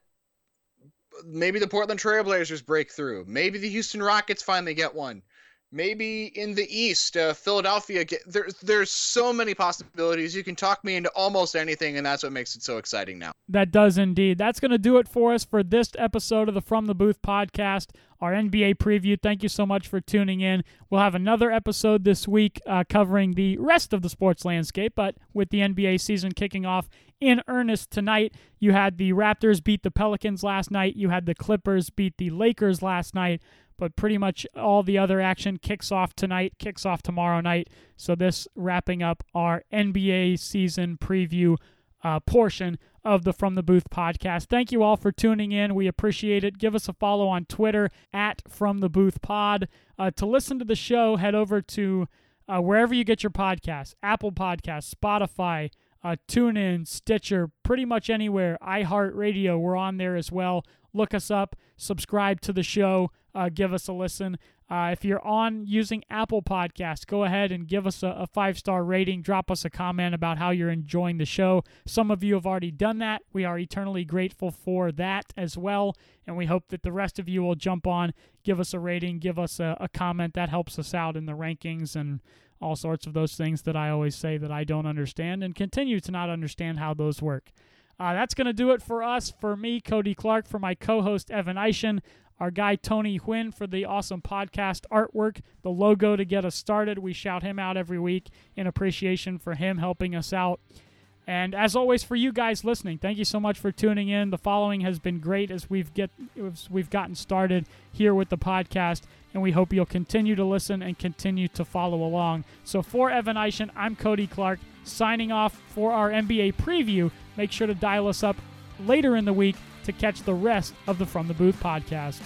Speaker 2: maybe the Portland Trailblazers break through. Maybe the Houston Rockets finally get one maybe in the East, uh, Philadelphia. Get, there's there's so many possibilities. You can talk me into almost anything, and that's what makes it so exciting now.
Speaker 1: That does indeed. That's going to do it for us for this episode of the From the Booth podcast, our NBA preview. Thank you so much for tuning in. We'll have another episode this week uh, covering the rest of the sports landscape, but with the NBA season kicking off in earnest tonight. You had the Raptors beat the Pelicans last night. You had the Clippers beat the Lakers last night but pretty much all the other action kicks off tonight, kicks off tomorrow night. So, this wrapping up our NBA season preview uh, portion of the From the Booth podcast. Thank you all for tuning in. We appreciate it. Give us a follow on Twitter at From the Booth Pod. Uh, to listen to the show, head over to uh, wherever you get your podcasts Apple Podcasts, Spotify, uh, TuneIn, Stitcher, pretty much anywhere. iHeartRadio, we're on there as well. Look us up, subscribe to the show uh, give us a listen. Uh, if you're on using Apple Podcasts, go ahead and give us a, a five star rating. Drop us a comment about how you're enjoying the show. Some of you have already done that. We are eternally grateful for that as well. And we hope that the rest of you will jump on, give us a rating, give us a, a comment. That helps us out in the rankings and all sorts of those things that I always say that I don't understand and continue to not understand how those work. Uh, that's going to do it for us. For me, Cody Clark, for my co host, Evan Eischen our guy Tony Huynh for the awesome podcast artwork, the logo to get us started. We shout him out every week in appreciation for him helping us out. And as always, for you guys listening, thank you so much for tuning in. The following has been great as we've get as we've gotten started here with the podcast, and we hope you'll continue to listen and continue to follow along. So for Evan Eischen, I'm Cody Clark signing off for our NBA preview. Make sure to dial us up later in the week to catch the rest of the From the Booth podcast.